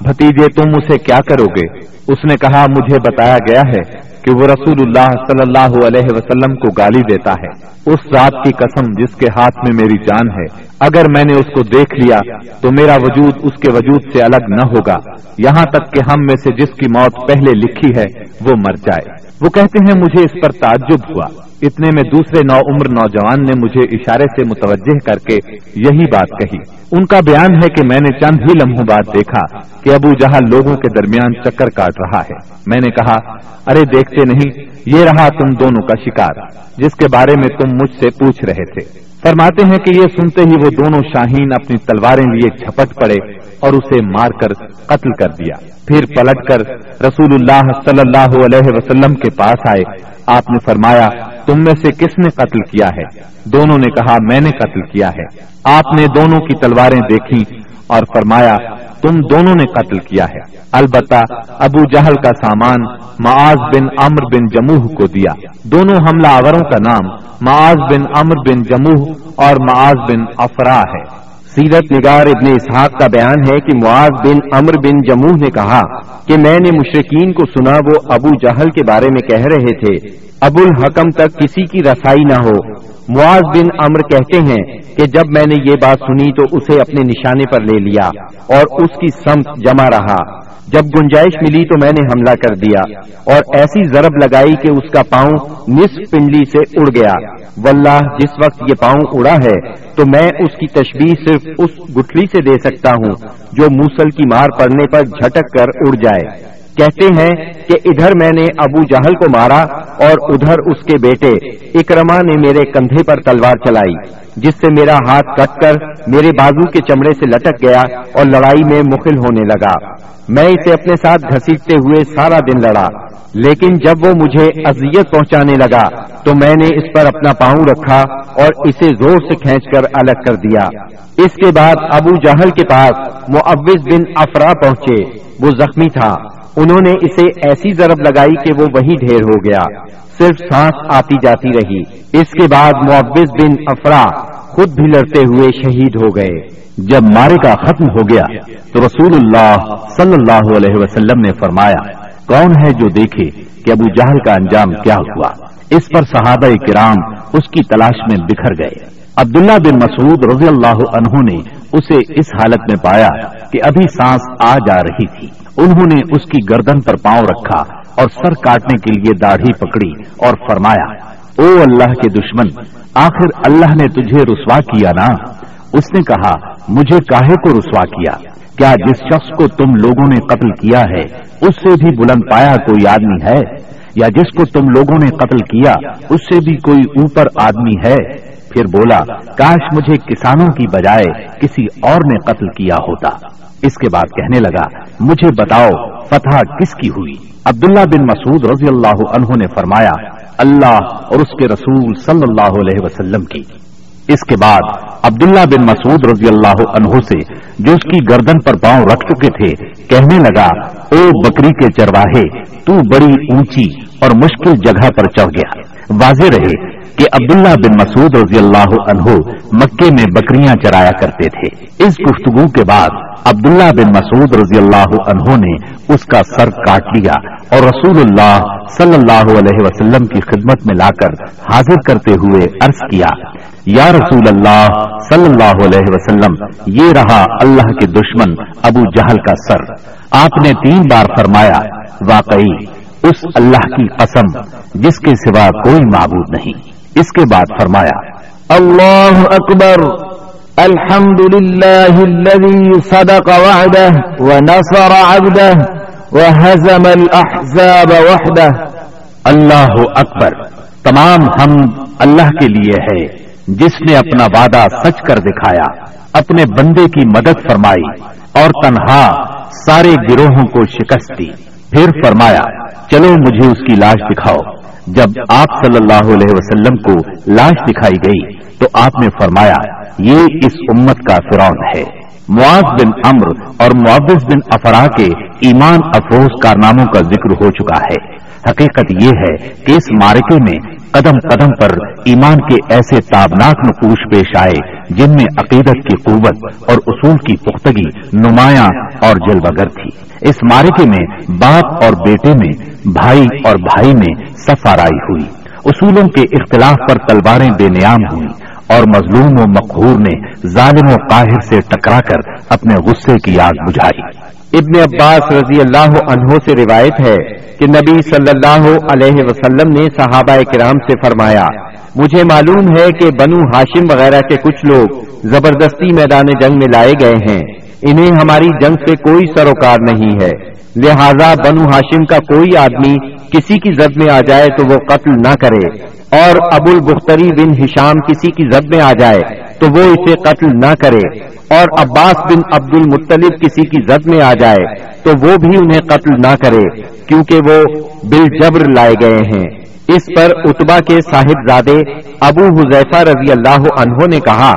بھتیجے، تم اسے کیا کرو گے؟ اس نے کہا، مجھے بتایا گیا ہے کہ وہ رسول اللہ صلی اللہ علیہ وسلم کو گالی دیتا ہے۔ اس ذات کی قسم جس کے ہاتھ میں میری جان ہے اگر میں نے اس کو دیکھ لیا تو میرا وجود اس کے وجود سے الگ نہ ہوگا۔ یہاں تک کہ ہم میں سے جس کی موت پہلے لکھی ہے، وہ مر جائے۔ وہ کہتے ہیں، مجھے اس پر تعجب ہوا۔ اتنے میں دوسرے نو عمر نوجوان نے مجھے اشارے سے متوجہ کر کے یہی بات کہی۔ ان کا بیان ہے کہ میں نے چند ہی لمحوں بعد دیکھا کہ ابو جہاں لوگوں کے درمیان چکر کاٹ رہا ہے۔ میں نے کہا، ارے، دیکھتے نہیں۔ یہ رہا تم دونوں کا شکار، جس کے بارے میں تم مجھ سے پوچھ رہے تھے۔ فرماتے ہیں کہ یہ سنتے ہی وہ دونوں شاہین اپنی تلواریں لیے جھپٹ پڑے اور اسے مار کر قتل کر دیا۔ پھر پلٹ کر رسول اللہ صلی اللہ علیہ وسلم کے پاس آئے۔ آپ نے فرمایا، تم میں سے کس نے قتل کیا ہے؟ دونوں نے کہا، میں نے قتل کیا ہے۔ آپ نے دونوں کی تلواریں دیکھی اور فرمایا تم دونوں نے قتل کیا ہے۔ البتہ ابو جہل کا سامان معاذ بن امر بن جموہ کو دیا۔ دونوں حملہ آوروں کا نام معاذ بن امر بن جموہ اور معاذ بن افرا ہے۔ سیرت نگار ابن اسحاق کا بیان ہے کہ معاذ بن امر بن جموہ نے کہا کہ میں نے مشرقین کو سنا وہ ابو جہل کے بارے میں کہہ رہے تھے۔ ابو الحکم تک کسی کی رسائی نہ ہو۔ معاذ بن امر کہتے ہیں کہ جب میں نے یہ بات سنی تو اسے اپنے نشانے پر لے لیا اور اس کی سمت جمع رہا۔ جب گنجائش ملی تو میں نے حملہ کر دیا اور ایسی ضرب لگائی کہ اس کا پاؤں نصف پنڈلی سے اڑ گیا۔ واللہ، جس وقت یہ پاؤں اڑا ہے تو میں اس کی تشبیح صرف اس گٹھلی سے دے سکتا ہوں جو موسل کی مار پڑنے پر جھٹک کر اڑ جائے۔ کہتے ہیں کہ ادھر میں نے ابو جہل کو مارا اور ادھر اس کے بیٹے اکرما نے میرے کندھے پر تلوار چلائی، جس سے میرا ہاتھ کٹ کر میرے بازو کے چمڑے سے لٹک گیا اور لڑائی میں مخل ہونے لگا۔ میں اسے اپنے ساتھ گھسیٹتے ہوئے سارا دن لڑا، لیکن جب وہ مجھے اذیت پہنچانے لگا تو میں نے اس پر اپنا پاؤں رکھا اور اسے زور سے کھینچ کر الگ کر دیا۔ اس کے بعد ابو جہل کے پاس معوض بن افرا پہنچے۔ وہ زخمی تھا۔ انہوں نے اسے ایسی ضرب لگائی کہ وہ وہی ڈھیر ہو گیا۔ صرف سانس آتی جاتی رہی۔ اس کے بعد معوض بن افرا خود بھی لڑتے ہوئے شہید ہو گئے۔ جب مارے کا ختم ہو گیا تو رسول اللہ صلی اللہ علیہ وسلم نے فرمایا، کون ہے جو دیکھے کہ ابو جہل کا انجام کیا ہوا؟ اس پر صحابہ کرام اس کی تلاش میں بکھر گئے۔ عبداللہ بن مسعود رضی اللہ عنہ نے اسے اس حالت میں پایا کہ ابھی سانس آ جا رہی تھی۔ انہوں نے اس کی گردن پر پاؤں رکھا اور سر کاٹنے کے لیے داڑھی پکڑی اور فرمایا، او اللہ کے دشمن، آخر اللہ نے تجھے رسوا کیا نا؟ اس نے کہا، مجھے کاہے کو رسوا کیا؟ کیا جس شخص کو تم لوگوں نے قتل کیا ہے، اس سے بھی بلند پایا کوئی آدمی ہے؟ یا جس کو تم لوگوں نے قتل کیا، اس سے بھی کوئی اوپر آدمی ہے؟ پھر بولا، کاش مجھے کسانوں کی بجائے کسی اور نے قتل کیا ہوتا. اس کے بعد کہنے لگا، مجھے بتاؤ، فتح کس کی ہوئی؟ عبداللہ بن مسعود رضی اللہ عنہ نے فرمایا، اللہ اور اس کے رسول صلی اللہ علیہ وسلم کی. اس کے بعد عبداللہ بن مسعود رضی اللہ عنہ سے، جو اس کی گردن پر پاؤں رکھ چکے تھے، کہنے لگا، او بکری کے چرواہے، تو بڑی اونچی اور مشکل جگہ پر چڑھ گیا۔ واضح رہے کہ عبداللہ بن مسعود رضی اللہ عنہ مکے میں بکریاں چرایا کرتے تھے۔ اس گفتگو کے بعد عبداللہ بن مسعود رضی اللہ عنہ نے اس کا سر کاٹ لیا اور رسول اللہ صلی اللہ علیہ وسلم کی خدمت میں لا کر حاضر کرتے ہوئے عرض کیا، یا رسول اللہ صلی اللہ علیہ وسلم، یہ رہا اللہ کے دشمن ابو جہل کا سر۔ آپ نے تین بار فرمایا، واقعی اس اللہ کی قسم جس کے سوا کوئی معبود نہیں۔ اس کے بعد فرمایا اللہ اکبر الحمد للہ صدق وعده ونصر عبده وهزم الاحزاب وحده اللہ اکبر تمام ہم اللہ کے لیے ہے جس نے اپنا وعدہ سچ کر دکھایا اپنے بندے کی مدد فرمائی اور تنہا سارے گروہوں کو شکست دی۔ پھر فرمایا، چلو مجھے اس کی لاش دکھاؤ۔ جب آپ صلی اللہ علیہ وسلم کو لاش دکھائی گئی، تو آپ نے فرمایا، یہ اس امت کا فرعون ہے۔ معاذ بن امر اور معوض بن افرا کے ایمان افروز کارناموں کا ذکر ہو چکا ہے۔ حقیقت یہ ہے کہ اس مارکے میں قدم قدم پر ایمان کے ایسے تابناک نقوش پیش آئے جن میں عقیدت کی قوت اور اصول کی پختگی، نمایاں اور جلوگر تھی۔ اس مارکے میں باپ اور بیٹے میں، بھائی اور بھائی میں سفارائی ہوئی۔ اصولوں کے اختلاف پر تلواریں بے نیام ہوئی اور مظلوم و مقہور نے ظالم و قاہر سے ٹکرا کر اپنے غصے کی آگ بجھائی۔ ابن عباس رضی اللہ عنہ سے روایت ہے کہ نبی صلی اللہ علیہ وسلم نے صحابہ کرام سے فرمایا، مجھے معلوم ہے کہ بنو ہاشم وغیرہ کے کچھ لوگ زبردستی میدان جنگ میں لائے گئے ہیں۔ انہیں ہماری جنگ سے کوئی سروکار نہیں ہے۔ لہذا بنو ہاشم کا کوئی آدمی کسی کی زد میں آ جائے تو وہ قتل نہ کرے اور ابو البختری بن ہشام کسی کی زد میں آ جائے۔ تو وہ اسے قتل نہ کرے اور عباس بن عبد المطلب کسی کی زد میں آ جائے تو وہ بھی انہیں قتل نہ کرے کیونکہ وہ بل جبر لائے گئے ہیں۔ اس پر اتبا کے صاحب زادے ابو حذیفہ رضی اللہ عنہ نے کہا،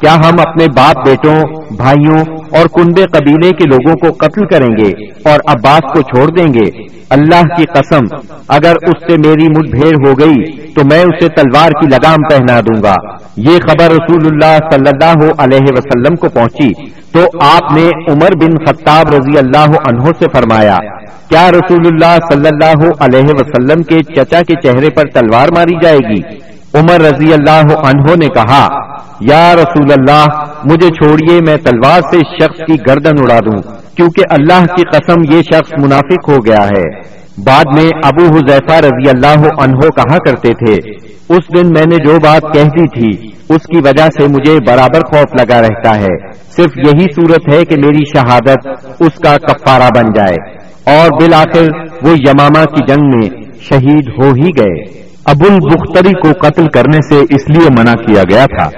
کیا ہم اپنے باپ بیٹوں، بھائیوں اور کنبے قبیلے کے لوگوں کو قتل کریں گے اور عباس کو چھوڑ دیں گے؟ اللہ کی قسم، اگر اس سے میری مٹ بھیڑ ہو گئی، تو میں اسے تلوار کی لگام پہنا دوں گا۔ یہ خبر رسول اللہ صلی اللہ علیہ وسلم کو پہنچی۔ تو آپ نے عمر بن خطاب رضی اللہ عنہ سے فرمایا، کیا رسول اللہ صلی اللہ علیہ وسلم کے چچا کے چہرے پر تلوار ماری جائے گی؟ عمر رضی اللہ عنہ نے کہا، یا رسول اللہ، مجھے چھوڑیے، میں تلوار سے شخص کی گردن اڑا دوں۔ کیونکہ اللہ کی قسم یہ شخص منافق ہو گیا ہے۔ بعد میں ابو حذیفہ رضی اللہ عنہ کہا کرتے تھے، اس دن میں نے جو بات کہہ دی تھی، اس کی وجہ سے مجھے برابر خوف لگا رہتا ہے۔ صرف یہی صورت ہے کہ میری شہادت اس کا کفارہ بن جائے۔ اور بالآخر وہ یمامہ کی جنگ میں شہید ہو ہی گئے۔ ابو البختری کو قتل کرنے سے اس لیے منع کیا گیا تھا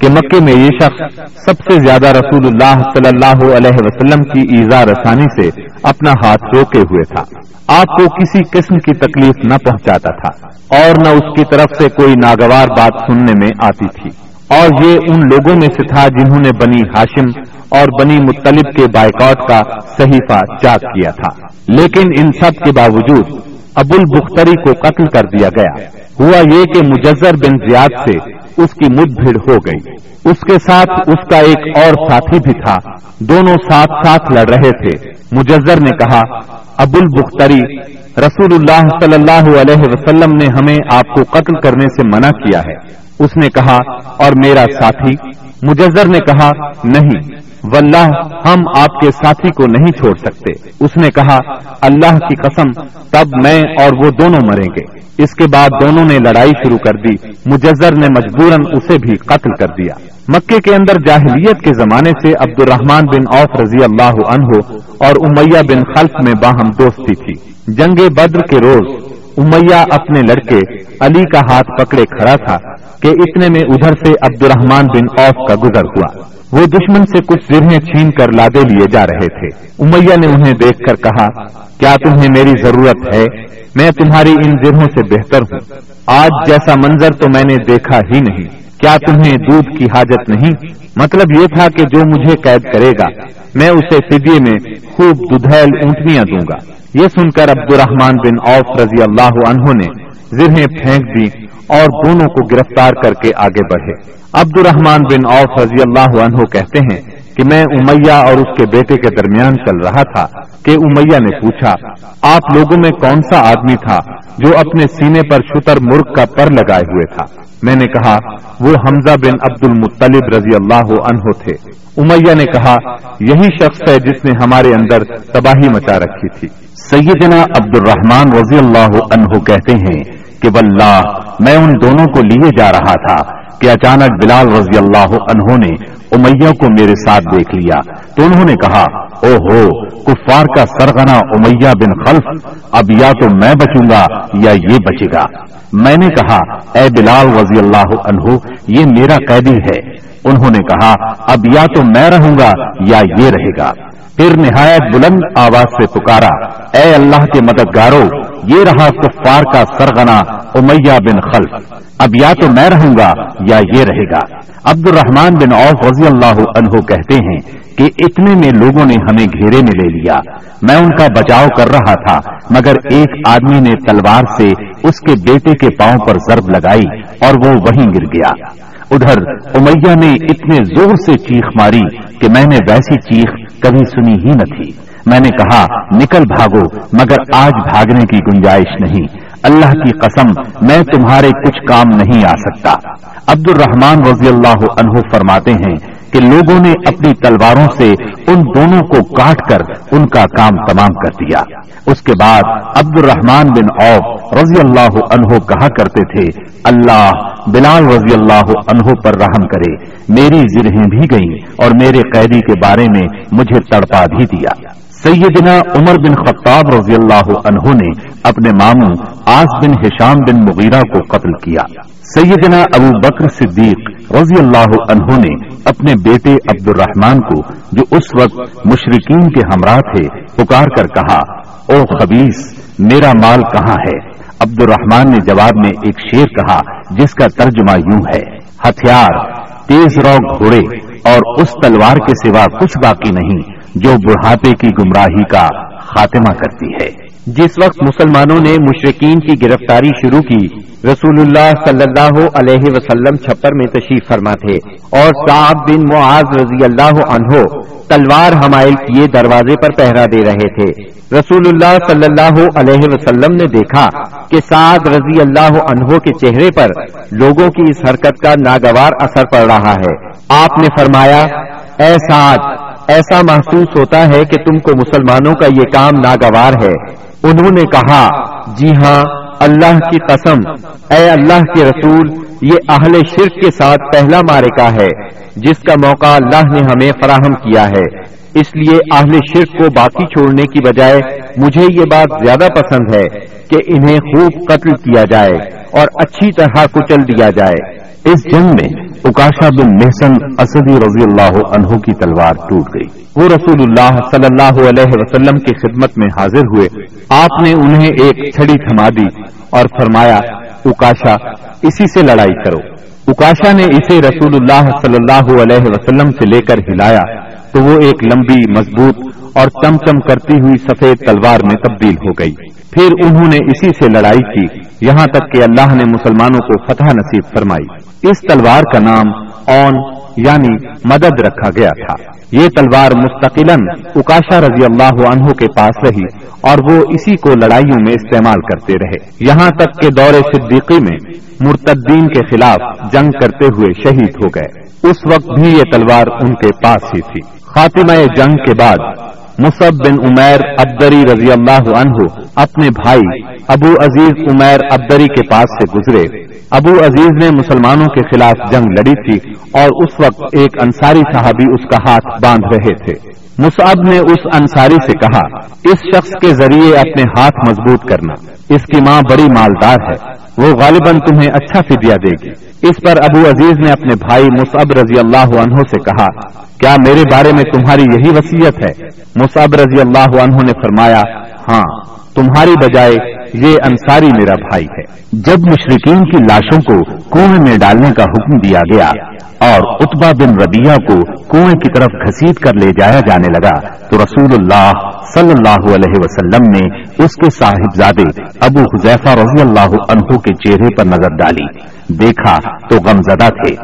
کہ مکے میں یہ شخص سب سے زیادہ رسول اللہ صلی اللہ علیہ وسلم کی ایزا رسانی سے اپنا ہاتھ روکے ہوئے تھا۔ آپ کو کسی قسم کی تکلیف نہ پہنچاتا تھا اور نہ اس کی طرف سے کوئی ناگوار بات سننے میں آتی تھی۔ اور یہ ان لوگوں میں سے تھا جنہوں نے بنی ہاشم اور بنی مطلب کے بائیکاٹ کا صحیفہ چاک کیا تھا۔ لیکن ان سب کے باوجود ابو البختری کو قتل کر دیا گیا۔ ہوا یہ کہ مجزر بن زیاد سے اس کی مد بھیڑ ہو گئی۔ اس کے ساتھ اس کا ایک اور ساتھی بھی تھا۔ دونوں ساتھ ساتھ لڑ رہے تھے۔ مجزر نے کہا، ابو البختری، رسول اللہ صلی اللہ علیہ وسلم نے ہمیں آپ کو قتل کرنے سے منع کیا ہے۔ اس نے کہا، اور میرا ساتھی؟ مجزر نے کہا، نہیں واللہ، ہم آپ کے ساتھی کو نہیں چھوڑ سکتے۔ اس نے کہا، اللہ کی قسم، تب میں اور وہ دونوں مریں گے۔ اس کے بعد دونوں نے لڑائی شروع کر دی۔ مجزر نے مجبوراً اسے بھی قتل کر دیا۔ مکے کے اندر جاہلیت کے زمانے سے عبد الرحمان بن اوف رضی اللہ عنہ اور امیہ بن خلف میں باہم دوستی تھی۔ جنگ بدر کے روز، امیہ اپنے لڑکے علی کا ہاتھ پکڑے کھڑا تھا کہ اتنے میں ادھر سے عبد الرحمان بن اوف کا گزر ہوا۔ وہ دشمن سے کچھ زرہیں چھین کر لادے لیے جا رہے تھے۔ امیہ نے انہیں دیکھ کر کہا، کیا تمہیں میری ضرورت ہے؟ میں تمہاری ان زرہوں سے بہتر ہوں۔ آج جیسا منظر تو میں نے دیکھا ہی نہیں۔ کیا تمہیں دودھ کی حاجت نہیں؟ مطلب یہ تھا کہ جو مجھے قید کرے گا، میں اسے فدیے میں خوب ددھیل اونٹنیاں دوں گا۔ یہ سن کر عبد الرحمان بن اوف رضی اللہ عنہ نے زرہیں پھینک دی اور دونوں کو گرفتار کر کے آگے بڑھے۔ عبد الرحمان بن اوف رضی اللہ عنہ کہتے ہیں کہ میں امیہ اور اس کے بیٹے کے درمیان چل رہا تھا کہ امیہ نے پوچھا، آپ لوگوں میں کون سا آدمی تھا جو اپنے سینے پر شتر مرغ کا پر لگائے ہوئے تھا؟ میں نے کہا، وہ حمزہ بن عبد المطلب رضی اللہ عنہ تھے۔ امیہ نے کہا، یہی شخص ہے جس نے ہمارے اندر تباہی مچا رکھی تھی۔ سیدنا عبد الرحمان رضی اللہ عنہ کہتے ہیں کہ واللہ، میں ان دونوں کو لیے جا رہا تھا کہ اچانک بلال رضی اللہ عنہ نے امیہ کو میرے ساتھ دیکھ لیا۔ تو انہوں نے کہا او ہو کفار کا سرغنا امیہ بن خلف، اب یا تو میں بچوں گا یا یہ بچے گا۔ میں نے کہا، اے بلال رضی اللہ عنہ، یہ میرا قیدی ہے۔ انہوں نے کہا، اب یا تو میں رہوں گا یا یہ رہے گا۔ پھر نہایت بلند آواز سے پکارا، اے اللہ کے مددگاروں یہ رہا کفار کا سرغنا امیہ بن خلف۔ اب یا تو میں رہوں گا یا یہ رہے گا۔ عبد الرحمان بن عوف رضی اللہ عنہ کہتے ہیں کہ اتنے میں لوگوں نے ہمیں گھیرے میں لے لیا۔ میں ان کا بچاؤ کر رہا تھا، مگر ایک آدمی نے تلوار سے اس کے بیٹے کے پاؤں پر ضرب لگائی اور وہ وہیں گر گیا۔ ادھر امیہ نے اتنے زور سے چیخ ماری کہ میں نے ویسی چیخ کبھی سنی ہی نہ تھی۔ میں نے کہا، نکل بھاگو، مگر آج بھاگنے کی گنجائش نہیں۔ اللہ کی قسم، میں تمہارے کچھ کام نہیں آ سکتا۔ عبد الرحمان رضی اللہ عنہ فرماتے ہیں کہ لوگوں نے اپنی تلواروں سے ان دونوں کو کاٹ کر ان کا کام تمام کر دیا۔ اس کے بعد عبد الرحمان بن اوف رضی اللہ عنہ کہا کرتے تھے، اللہ بلال رضی اللہ عنہ پر رحم کرے، میری زرہیں بھی گئیں اور میرے قیدی کے بارے میں مجھے تڑپا بھی دیا۔ سیدنا عمر بن خطاب رضی اللہ عنہ نے اپنے ماموں آس بن ہشام بن مغیرہ کو قتل کیا۔ سیدنا ابو بکر صدیق رضی اللہ عنہ نے اپنے بیٹے عبد الرحمان کو، جو اس وقت مشرقین کے ہمراہ تھے، پکار کر کہا، او خبیص میرا مال کہاں ہے؟ عبد الرحمان نے جواب میں ایک شیر کہا، جس کا ترجمہ یوں ہے، ہتھیار، تیز رو گھوڑے، اور اس تلوار کے سوا کچھ باقی نہیں۔ جو بڑھاپے کی گمراہی کا خاتمہ کرتی ہے۔ جس وقت مسلمانوں نے مشرقین کی گرفتاری شروع کی، رسول اللہ صلی اللہ علیہ وسلم چھپر میں تشریف فرما تھے اور صاحب بن معاذ رضی اللہ عنہ تلوار حمائل کیے دروازے پر پہرا دے رہے تھے۔ رسول اللہ صلی اللہ علیہ وسلم نے دیکھا کہ سعد رضی اللہ عنہ کے چہرے پر لوگوں کی اس حرکت کا ناگوار اثر پڑ رہا ہے۔ آپ نے فرمایا، اے سعد ایسا محسوس ہوتا ہے کہ تم کو مسلمانوں کا یہ کام ناگوار ہے۔ انہوں نے کہا جی ہاں اللہ کی قسم، اے اللہ کے رسول، یہ اہل شرک کے ساتھ پہلا مارکا ہے، جس کا موقع اللہ نے ہمیں فراہم کیا ہے۔ اس لیے اہل شرک کو باقی چھوڑنے کی بجائے مجھے یہ بات زیادہ پسند ہے کہ انہیں خوب قتل کیا جائے اور اچھی طرح کچل دیا جائے۔ اس جنگ میں اکاشا بن محسن اسدی رضی اللہ عنہ کی تلوار ٹوٹ گئی۔ وہ رسول اللہ صلی اللہ علیہ وسلم کی خدمت میں حاضر ہوئے۔ آپ نے انہیں ایک چھڑی تھما دی اور فرمایا اکاشا اسی سے لڑائی کرو۔ اکاشا نے اسے رسول اللہ صلی اللہ علیہ وسلم سے لے کر ہلایا۔ تو وہ ایک لمبی، مضبوط اور چم چم کرتی ہوئی سفید تلوار میں تبدیل ہو گئی۔ پھر انہوں نے اسی سے لڑائی کی۔ یہاں تک کہ اللہ نے مسلمانوں کو فتح نصیب فرمائی۔ اس تلوار کا نام اون یعنی مدد رکھا گیا تھا۔ یہ تلوار مستقل اکاشا رضی اللہ عنہ کے پاس رہی اور وہ اسی کو لڑائیوں میں استعمال کرتے رہے۔ یہاں تک کہ دور صدیقی میں مرتدین کے خلاف جنگ کرتے ہوئے شہید ہو گئے۔ اس وقت بھی یہ تلوار ان کے پاس ہی تھی۔ خاتمہ جنگ کے بعد مصب بن عمیر عبدری رضی اللہ عنہ اپنے بھائی ابو عزیز عمیر عبدری کے پاس سے گزرے۔ ابو عزیز نے مسلمانوں کے خلاف جنگ لڑی تھی اور اس وقت ایک انصاری صاحبی اس کا ہاتھ باندھ رہے تھے۔ مصعب نے اس انصاری سے کہا، اس شخص کے ذریعے اپنے ہاتھ مضبوط کرنا، اس کی ماں بڑی مالدار ہے، وہ غالباً تمہیں اچھا فدیہ دے گی۔ اس پر ابو عزیز نے اپنے بھائی مصعب رضی اللہ عنہ سے کہا، کیا میرے بارے میں تمہاری یہی وصیت ہے؟ مصعب رضی اللہ عنہ نے فرمایا ہاں۔ تمہاری بجائے یہ انصاری میرا بھائی ہے۔ جب مشرقین کی لاشوں کو کنویں میں ڈالنے کا حکم دیا گیا اور اتبا بن ربیہ کو کنویں کی طرف گھسیٹ کر لے جایا جانے لگا، تو رسول اللہ صلی اللہ علیہ وسلم نے اس کے صاحبزادے ابو حذیفہ رضی اللہ عنہ کے چہرے پر نظر ڈالی۔ دیکھا تو غمزدہ تھے،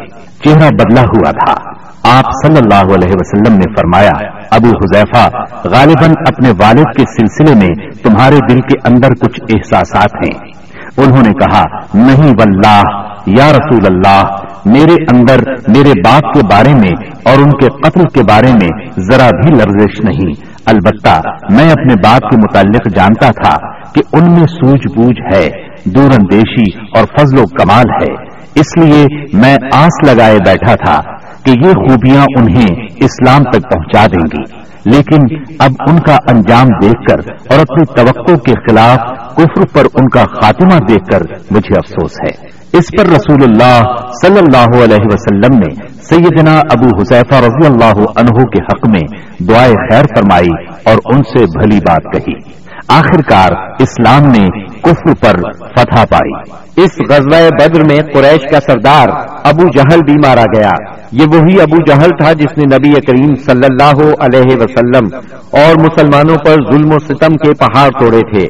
چہرہ بدلا ہوا تھا۔ آپ صلی اللہ علیہ وسلم نے فرمایا، ابو حذیفہ، غالباً اپنے والد کے سلسلے میں تمہارے دل کے اندر کچھ احساسات ہیں۔ انہوں نے کہا، نہیں واللہ، یا رسول اللہ، میرے اندر، میرے باپ کے بارے میں اور ان کے قتل کے بارے میں ذرا بھی لرزش نہیں۔ البتہ میں اپنے باپ کے متعلق جانتا تھا کہ ان میں سوجھ بوجھ ہے دور اندیشی اور فضل و کمال ہے۔ اس لیے میں آس لگائے بیٹھا تھا۔ کہ یہ خوبیاں انہیں اسلام تک پہنچا دیں گی۔ لیکن اب ان کا انجام دیکھ کر اور اپنی توقع کے خلاف کفر پر ان کا خاتمہ دیکھ کر مجھے افسوس ہے۔ اس پر رسول اللہ صلی اللہ علیہ وسلم نے سیدنا ابو حسیفہ رضی اللہ عنہ کے حق میں دعائیں خیر فرمائی اور ان سے بھلی بات کہی۔ آخر کار اسلام نے کفر پر فتح پائی۔ اس غزوہ بدر میں قریش کا سردار ابو جہل بھی مارا گیا۔ یہ وہی ابو جہل تھا جس نے نبی کریم صلی اللہ علیہ وسلم اور مسلمانوں پر ظلم و ستم کے پہاڑ توڑے تھے۔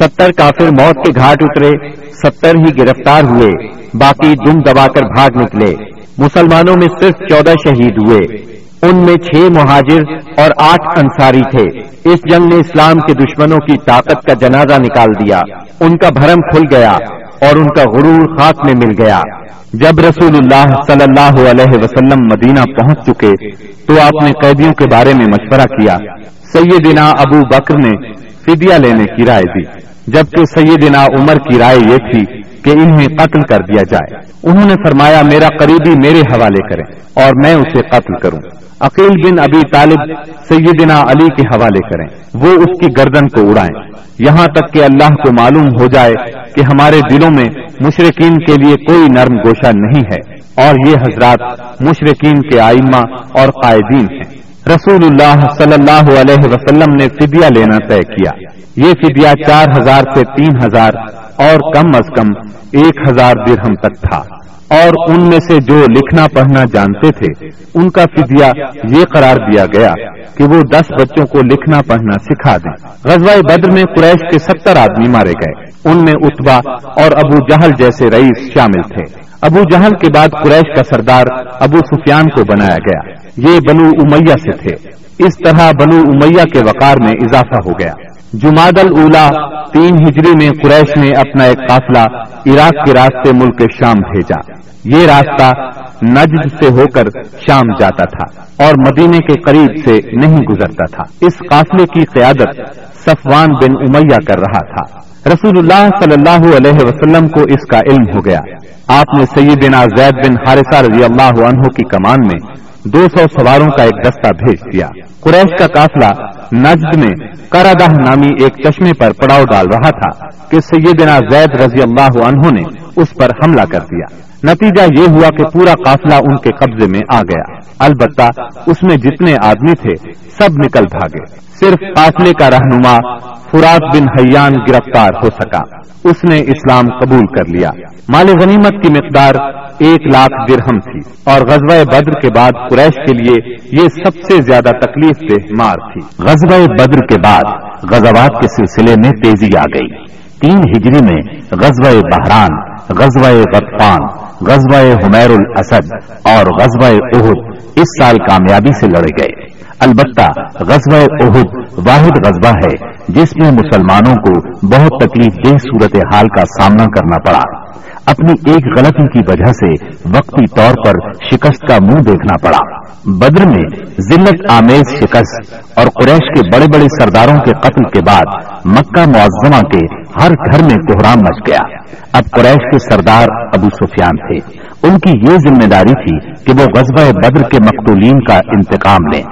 ستر کافر موت کے گھاٹ اترے، ستر ہی گرفتار ہوئے، باقی دم دبا کر بھاگ نکلے۔ مسلمانوں میں صرف چودہ شہید ہوئے۔ ان میں چھ مہاجر اور آٹھ انصاری تھے۔ اس جنگ نے اسلام کے دشمنوں کی طاقت کا جنازہ نکال دیا۔ ان کا بھرم کھل گیا اور ان کا غرور خاک میں مل گیا۔ جب رسول اللہ صلی اللہ علیہ وسلم مدینہ پہنچ چکے تو آپ نے قیدیوں کے بارے میں مشورہ کیا۔ سیدنا ابو بکر نے فدیہ لینے کی رائے دی، جبکہ سیدنا عمر کی رائے یہ تھی کہ انہیں قتل کر دیا جائے۔ انہوں نے فرمایا، میرا قریبی میرے حوالے کریں اور میں اسے قتل کروں۔ عقیل بن ابی طالب سیدنا علی کے حوالے کریں۔ وہ اس کی گردن کو اڑائیں۔ یہاں تک کہ اللہ کو معلوم ہو جائے کہ ہمارے دلوں میں مشرقین کے لیے کوئی نرم گوشہ نہیں ہے اور یہ حضرات مشرقین کے آئمہ اور قائدین ہیں۔ رسول اللہ صلی اللہ علیہ وسلم نے فدیہ لینا طے کیا۔ یہ فدیہ چار ہزار سے تین ہزار اور کم از کم ایک ہزار درہم تک تھا۔ اور ان میں سے جو لکھنا پڑھنا جانتے تھے، ان کا فدیہ یہ قرار دیا گیا کہ وہ دس بچوں کو لکھنا پڑھنا سکھا دیں۔ غزوہ بدر میں قریش کے ستر آدمی مارے گئے۔ ان میں اتبا اور ابو جہل جیسے رئیس شامل تھے۔ ابو جہل کے بعد قریش کا سردار ابو سفیان کو بنایا گیا۔ یہ بنو امیہ سے تھے۔ اس طرح بنو امیہ کے وقار میں اضافہ ہو گیا۔ جماعد الا تین ہجری میں قریش نے اپنا ایک قافلہ عراق کے راستے ملک شام بھیجا۔ یہ راستہ نجد سے ہو کر شام جاتا تھا اور مدینے کے قریب سے نہیں گزرتا تھا۔ اس قافلے کی قیادت صفوان بن امیہ کر رہا تھا۔ رسول اللہ صلی اللہ علیہ وسلم کو اس کا علم ہو گیا۔ آپ نے سیدنا زید بن حارثہ رضی اللہ عنہ کی کمان میں دو سو سواروں کا ایک دستہ بھیج دیا۔ قریش کا قافلہ نجد میں کرادہ نامی ایک چشمے پر پڑاؤ ڈال رہا تھا کہ سیدنا زید رضی اللہ عنہ نے اس پر حملہ کر دیا۔ نتیجہ یہ ہوا کہ پورا قافلہ ان کے قبضے میں آ گیا۔ البتہ اس میں جتنے آدمی تھے، سب نکل بھاگے۔ صرف قافلے کا رہنما فرات بن حیان گرفتار ہو سکا۔ اس نے اسلام قبول کر لیا۔ مال غنیمت کی مقدار ایک لاکھ درہم تھی اور غزوہ بدر کے بعد قریش کے لیے یہ سب سے زیادہ تکلیف دہ مار تھی۔ غزوہ بدر کے بعد غزوات کے سلسلے میں تیزی آ گئی۔ تین ہجری میں غزوہ بحران، غزوہ غطفان، غزوہ حمیر الاسد اور غزوہ احد اس سال کامیابی سے لڑے گئے۔ البتہ غزوہ احد واحد غزوہ ہے، جس میں مسلمانوں کو بہت تکلیف دہ صورت حال کا سامنا کرنا پڑا۔ اپنی ایک غلطی کی وجہ سے وقتی طور پر شکست کا منہ دیکھنا پڑا۔ بدر میں ذلت آمیز شکست اور قریش کے بڑے بڑے سرداروں کے قتل کے بعد مکہ معظمہ کے ہر گھر میں کوہرام مچ گیا۔ اب قریش کے سردار ابو سفیان تھے۔ ان کی یہ ذمہ داری تھی کہ وہ غزوہ بدر کے مقتولین کا انتقام لیں۔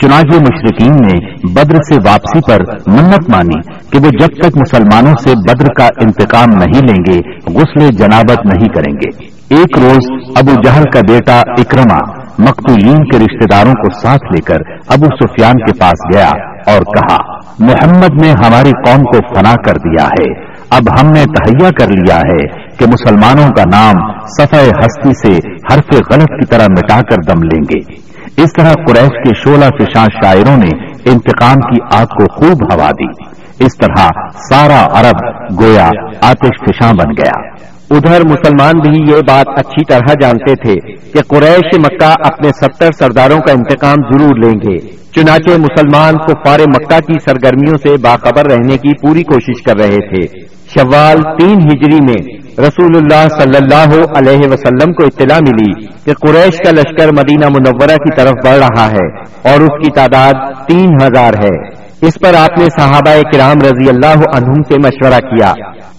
چنانچہ مشرقین نے بدر سے واپسی پر منت مانی کہ وہ جب تک مسلمانوں سے بدر کا انتقام نہیں لیں گے، غسل جنابت نہیں کریں گے۔ ایک روز ابو جہل کا بیٹا اکرما مقتولین کے رشتہ داروں کو ساتھ لے کر ابو سفیان کے پاس گیا اور کہا، محمد نے ہماری قوم کو فنا کر دیا ہے۔ اب ہم نے تہیا کر لیا ہے کہ مسلمانوں کا نام صفحہ ہستی سے حرف غلط کی طرح مٹا کر دم لیں گے۔ اس طرح قریش کے شولہ فشاں شاعروں نے انتقام کی آگ کو خوب ہوا دی۔ اس طرح سارا عرب گویا آتش فشاں بن گیا۔ ادھر مسلمان بھی یہ بات اچھی طرح جانتے تھے کہ قریش مکہ اپنے ستر سرداروں کا انتقام ضرور لیں گے۔ چنانچہ مسلمان کفار مکہ کی سرگرمیوں سے باخبر رہنے کی پوری کوشش کر رہے تھے۔ شوال تین ہجری میں رسول اللہ صلی اللہ علیہ وسلم کو اطلاع ملی کہ قریش کا لشکر مدینہ منورہ کی طرف بڑھ رہا ہے اور اس کی تعداد تین ہزار ہے۔ اس پر آپ نے صحابہ کرام رضی اللہ عنہم سے مشورہ کیا۔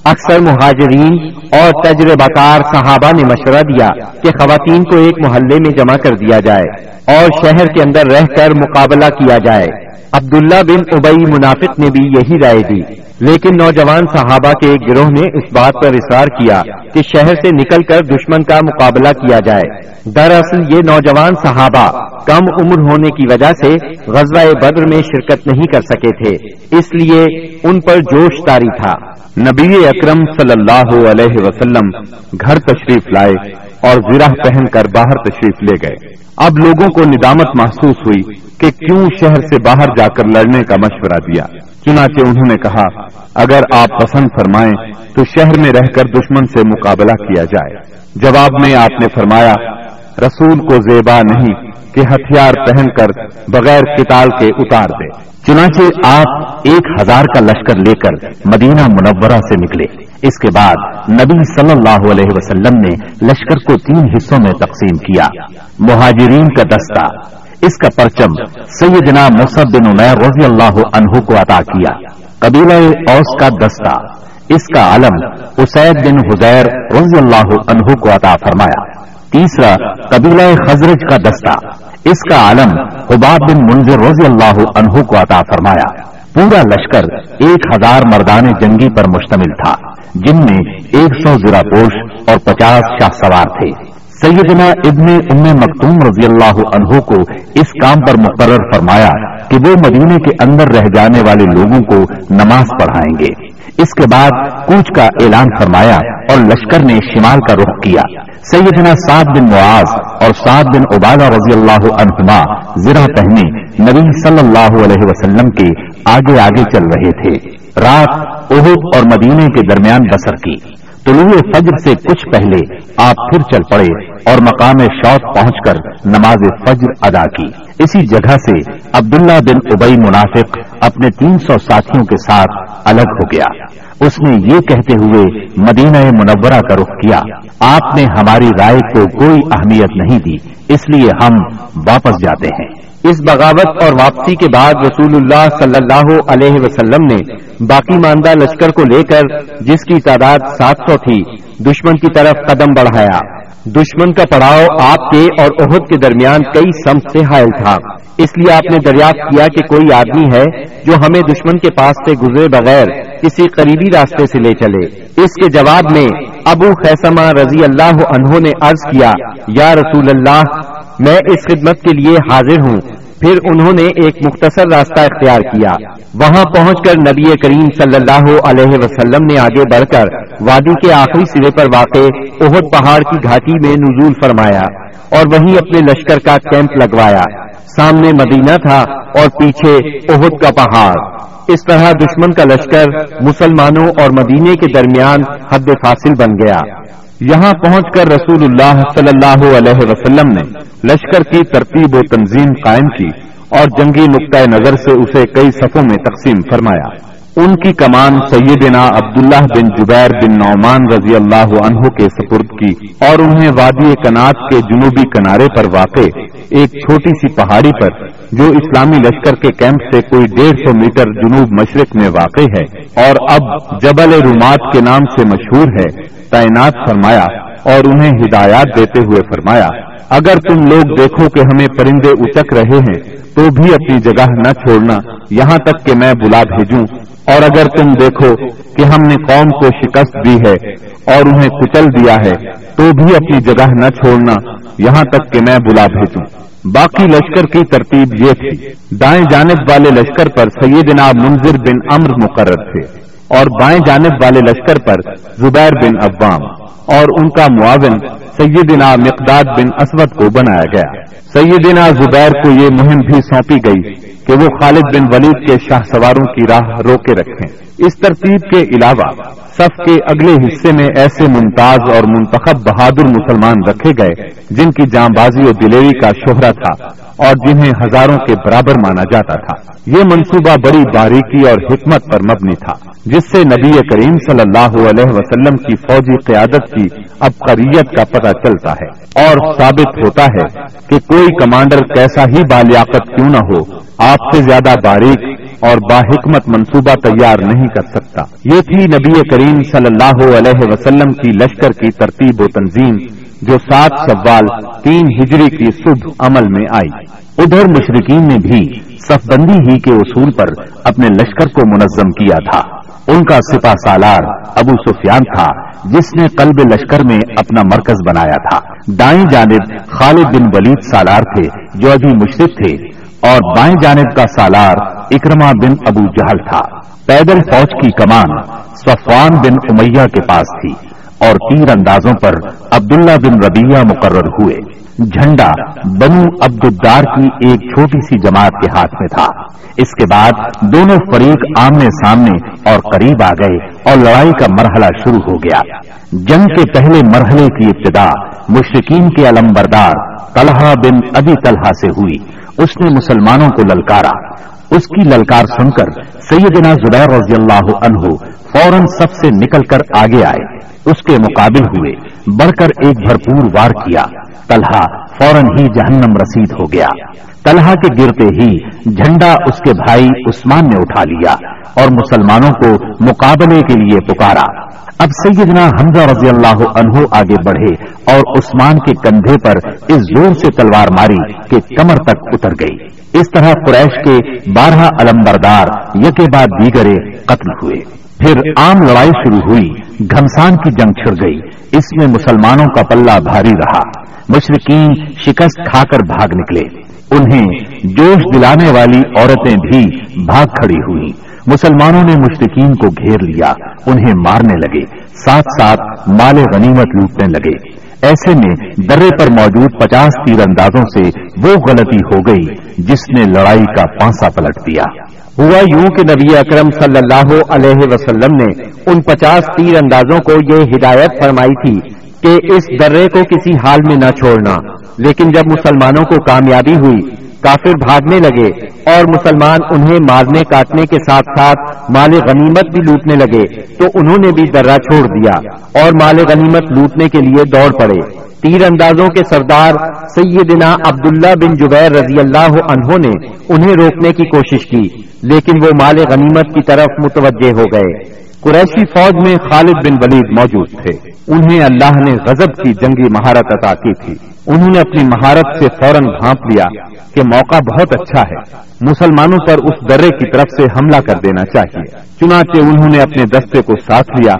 اکثر مہاجرین اور تجربہ کار صحابہ نے مشورہ دیا کہ خواتین کو ایک محلے میں جمع کر دیا جائے اور شہر کے اندر رہ کر مقابلہ کیا جائے۔ عبداللہ بن ابئی منافق نے بھی یہی رائے دی۔ لیکن نوجوان صحابہ کے ایک گروہ نے اس بات پر اصرار کیا کہ شہر سے نکل کر دشمن کا مقابلہ کیا جائے۔ دراصل یہ نوجوان صحابہ کم عمر ہونے کی وجہ سے غزوہ بدر میں شرکت نہیں کر سکے تھے، اس لیے ان پر جوش تاری تھا۔ نبی اکرم صلی اللہ علیہ وسلم گھر تشریف لائے اور زرہ پہن کر باہر تشریف لے گئے۔ اب لوگوں کو ندامت محسوس ہوئی کہ کیوں شہر سے باہر جا کر لڑنے کا مشورہ دیا۔ چنانچہ انہوں نے کہا، اگر آپ پسند فرمائیں تو شہر میں رہ کر دشمن سے مقابلہ کیا جائے۔ جواب میں آپ نے فرمایا، رسول کو زیبا نہیں کہ ہتھیار پہن کر بغیر کتال کے اتار دے۔ چنانچہ آپ ایک ہزار کا لشکر لے کر مدینہ منورہ سے نکلے۔ اس کے بعد نبی صلی اللہ علیہ وسلم نے لشکر کو تین حصوں میں تقسیم کیا۔ مہاجرین کا دستہ۔ اس کا پرچم سیدنا مصب بن عمیر رضی اللہ عنہ کو عطا کیا۔ قبیلہ اوس کا دستہ، اس کا علم اسید بن حزیر رضی اللہ عنہ کو عطا فرمایا۔ تیسرا، قبیلہ خزرج کا دستہ، اس کا عالم حباب بن منظر رضی اللہ عنہ کو عطا فرمایا۔ پورا لشکر ایک ہزار مردان جنگی پر مشتمل تھا، جن میں ایک سو زرا پوش اور پچاس شاہ سوار تھے۔ سیدنا ابن ام مکتوم رضی اللہ عنہ کو اس کام پر مقرر فرمایا کہ وہ مدینے کے اندر رہ جانے والے لوگوں کو نماز پڑھائیں گے۔ اس کے بعد کوچ کا اعلان فرمایا اور لشکر نے شمال کا رخ کیا۔ سیدنا سعد بن معاذ اور سعد بن عبادہ رضی اللہ عنہما زرہ پہنے نبی صلی اللہ علیہ وسلم کے آگے آگے چل رہے تھے۔ رات اہد اور مدینے کے درمیان بسر کی۔ طلوع فجر سے کچھ پہلے آپ پھر چل پڑے اور مقام شوق پہنچ کر نماز فجر ادا کی۔ اسی جگہ سے عبداللہ بن ابئی منافق اپنے تین سو ساتھیوں کے ساتھ الگ ہو گیا۔ اس نے یہ کہتے ہوئے مدینہ منورہ کا رخ کیا۔ آپ نے ہماری رائے کو کوئی اہمیت نہیں دی، اس لیے ہم واپس جاتے ہیں۔ اس بغاوت اور واپسی کے بعد رسول اللہ صلی اللہ علیہ وسلم نے باقی ماندہ لشکر کو لے کر جس کی تعداد سات سو تھی، دشمن کی طرف قدم بڑھایا۔ دشمن کا پڑاؤ آپ کے اور عہد کے درمیان کئی سمت سے حائل تھا۔ اس لیے آپ نے دریافت کیا کہ کوئی آدمی ہے جو ہمیں دشمن کے پاس سے گزرے بغیر کسی قریبی راستے سے لے چلے۔ اس کے جواب میں ابو خیسما رضی اللہ عنہ نے عرض کیا، یا رسول اللہ، میں اس خدمت کے لیے حاضر ہوں۔ پھر انہوں نے ایک مختصر راستہ اختیار کیا۔ وہاں پہنچ کر نبی کریم صلی اللہ علیہ وسلم نے آگے بڑھ کر وادی کے آخری سرے پر واقع اہد پہاڑ کی گھاٹی میں نزول فرمایا اور وہیں اپنے لشکر کا کیمپ لگوایا۔ سامنے مدینہ تھا اور پیچھے اہد کا پہاڑ۔ اس طرح دشمن کا لشکر مسلمانوں اور مدینے کے درمیان حد فاصل بن گیا۔ یہاں پہنچ کر رسول اللہ صلی اللہ علیہ وسلم نے لشکر کی ترتیب و تنظیم قائم کی اور جنگی نقطۂ نظر سے اسے کئی صفوں میں تقسیم فرمایا۔ ان کی کمان سیدنا عبداللہ بن جبیر بن نعمان رضی اللہ عنہ کے سپرد کی اور انہیں وادی کنات کے جنوبی کنارے پر واقع ایک چھوٹی سی پہاڑی پر جو اسلامی لشکر کے کیمپ سے کوئی ڈیڑھ سو میٹر جنوب مشرق میں واقع ہے اور اب جبل رومات کے نام سے مشہور ہے، تعینات فرمایا اور انہیں ہدایات دیتے ہوئے فرمایا، اگر تم لوگ دیکھو کہ ہمیں پرندے اچک رہے ہیں تو بھی اپنی جگہ نہ چھوڑنا، یہاں تک کہ میں بلا بھیجوں اور اگر تم دیکھو کہ ہم نے قوم کو شکست دی ہے اور انہیں کچل دیا ہے، تو بھی اپنی جگہ نہ چھوڑنا، یہاں تک کہ میں بلا بھیجوں۔ باقی لشکر کی ترتیب یہ تھی، دائیں جانب والے لشکر پر سیدنا منظر بن امر مقرر تھے اور بائیں جانب والے لشکر پر زبیر بن عوام اور ان کا معاون سیدنا مقداد بن اسود کو بنایا گیا۔ سیدنا زبیر کو یہ مہم بھی سونپی گئی کہ وہ خالد بن ولید کے شاہ سواروں کی راہ روکے رکھیں۔ اس ترتیب کے علاوہ صف کے اگلے حصے میں ایسے ممتاز اور منتخب بہادر مسلمان رکھے گئے جن کی جاں بازی و دلیری کا شہرا تھا اور جنہیں ہزاروں کے برابر مانا جاتا تھا۔ یہ منصوبہ بڑی باریکی اور حکمت پر مبنی تھا، جس سے نبی کریم صلی اللہ علیہ وسلم کی فوجی قیادت کی ابقریت کا پتہ چلتا ہے اور ثابت ہوتا ہے کہ کوئی کمانڈر کیسا ہی بالیاقت کیوں نہ ہو، آپ سے زیادہ باریک اور باحکمت منصوبہ تیار نہیں کر سکتا۔ یہ تھی نبی کریم صلی اللہ علیہ وسلم کی لشکر کی ترتیب و تنظیم جو سات سوال تین ہجری کی صبح عمل میں آئی۔ ادھر مشرقین نے بھی صف بندی ہی کے اصول پر اپنے لشکر کو منظم کیا تھا۔ ان کا سپا سالار ابو سفیان تھا، جس نے قلب لشکر میں اپنا مرکز بنایا تھا۔ دائیں جانب خالد بن ولید سالار تھے، جو ابھی مشرق تھے، اور بائیں جانب کا سالار اکرما بن ابو جہل تھا۔ پیدل فوج کی کمان صفوان بن امیہ کے پاس تھی، اور تیر اندازوں پر عبداللہ بن ربیہ مقرر ہوئے۔ جھنڈا بنو عبد الدار کی ایک چھوٹی سی جماعت کے ہاتھ میں تھا۔ اس کے بعد دونوں فریق آمنے سامنے اور قریب آ گئے اور لڑائی کا مرحلہ شروع ہو گیا۔ جنگ کے پہلے مرحلے کی ابتدا مشرقین کے علم بردار طلحہ بن ابی طلحہ سے ہوئی۔ اس نے مسلمانوں کو للکارا۔ اس کی للکار سن کر سیدنا زبیر رضی اللہ عنہ فوراً سب سے نکل کر آگے آئے۔ اس کے مقابل ہوئے۔ بڑھ کر ایک بھرپور وار کیا۔ طلحہ فوراً ہی جہنم رسید ہو گیا۔ طلحہ کے گرتے ہی جھنڈا اس کے بھائی عثمان نے اٹھا لیا اور مسلمانوں کو مقابلے کے لیے پکارا۔ اب سیدنا حمزہ رضی اللہ عنہ آگے بڑھے اور عثمان کے کندھے پر اس زور سے تلوار ماری کہ کمر تک اتر گئی۔ اس طرح قریش کے بارہ علمبردار یکے بعد دیگرے قتل ہوئے۔ پھر عام لڑائی شروع ہوئی۔ گھمسان کی جنگ چھڑ گئی۔ اس میں مسلمانوں کا پلہ بھاری رہا۔ مشرقین شکست کھا کر بھاگ نکلے۔ انہیں جوش دلانے والی عورتیں بھی بھاگ کھڑی ہوئی مسلمانوں نے مشرقین کو گھیر لیا۔ انہیں مارنے لگے۔ ساتھ ساتھ مال غنیمت لوٹنے لگے۔ ایسے میں درے پر موجود پچاس تیر اندازوں سے وہ غلطی ہو گئی جس نے لڑائی کا پانسا پلٹ دیا۔ ہوا یوں کہ نبی اکرم صلی اللہ علیہ وسلم نے ان پچاس تیر اندازوں کو یہ ہدایت فرمائی تھی کہ اس درے کو کسی حال میں نہ چھوڑنا، لیکن جب مسلمانوں کو کامیابی ہوئی کافر بھاگنے لگے اور مسلمان انہیں مارنے کاٹنے کے ساتھ ساتھ مال غنیمت بھی لوٹنے لگے تو انہوں نے بھی درہ چھوڑ دیا اور مال غنیمت لوٹنے کے لیے دوڑ پڑے۔ تیر اندازوں کے سردار سیدنا عبداللہ بن جبیر رضی اللہ عنہ نے انہیں روکنے کی کوشش کی، لیکن وہ مال غنیمت کی طرف متوجہ ہو گئے۔ قریشی فوج میں خالد بن ولید موجود تھے۔ انہیں اللہ نے غضب کی جنگی مہارت عطا کی تھی۔ انہوں نے اپنی مہارت سے فوراً بھانپ لیا کہ موقع بہت اچھا ہے۔ مسلمانوں پر اس درے کی طرف سے حملہ کر دینا چاہیے۔ چنانچہ انہوں نے اپنے دستے کو ساتھ لیا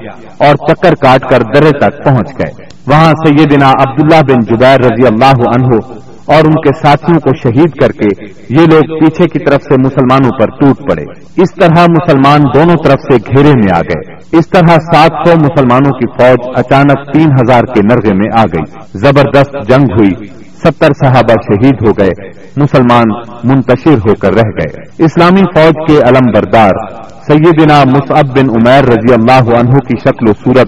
اور چکر کاٹ کر درے تک پہنچ گئے۔ وہاں سیدنا عبداللہ بن جبیر رضی اللہ عنہ اور ان کے ساتھیوں کو شہید کر کے یہ لوگ پیچھے کی طرف سے مسلمانوں پر ٹوٹ پڑے۔ اس طرح مسلمان دونوں طرف سے گھیرے میں آ گئے۔ اس طرح سات سو مسلمانوں کی فوج اچانک تین ہزار کے نرغے میں آ گئی۔ زبردست جنگ ہوئی۔ ستر صحابہ شہید ہو گئے، مسلمان منتشر ہو کر رہ گئے۔ اسلامی فوج کے علم بردار سیدنا مصعب بن عمیر رضی اللہ عنہ کی شکل و صورت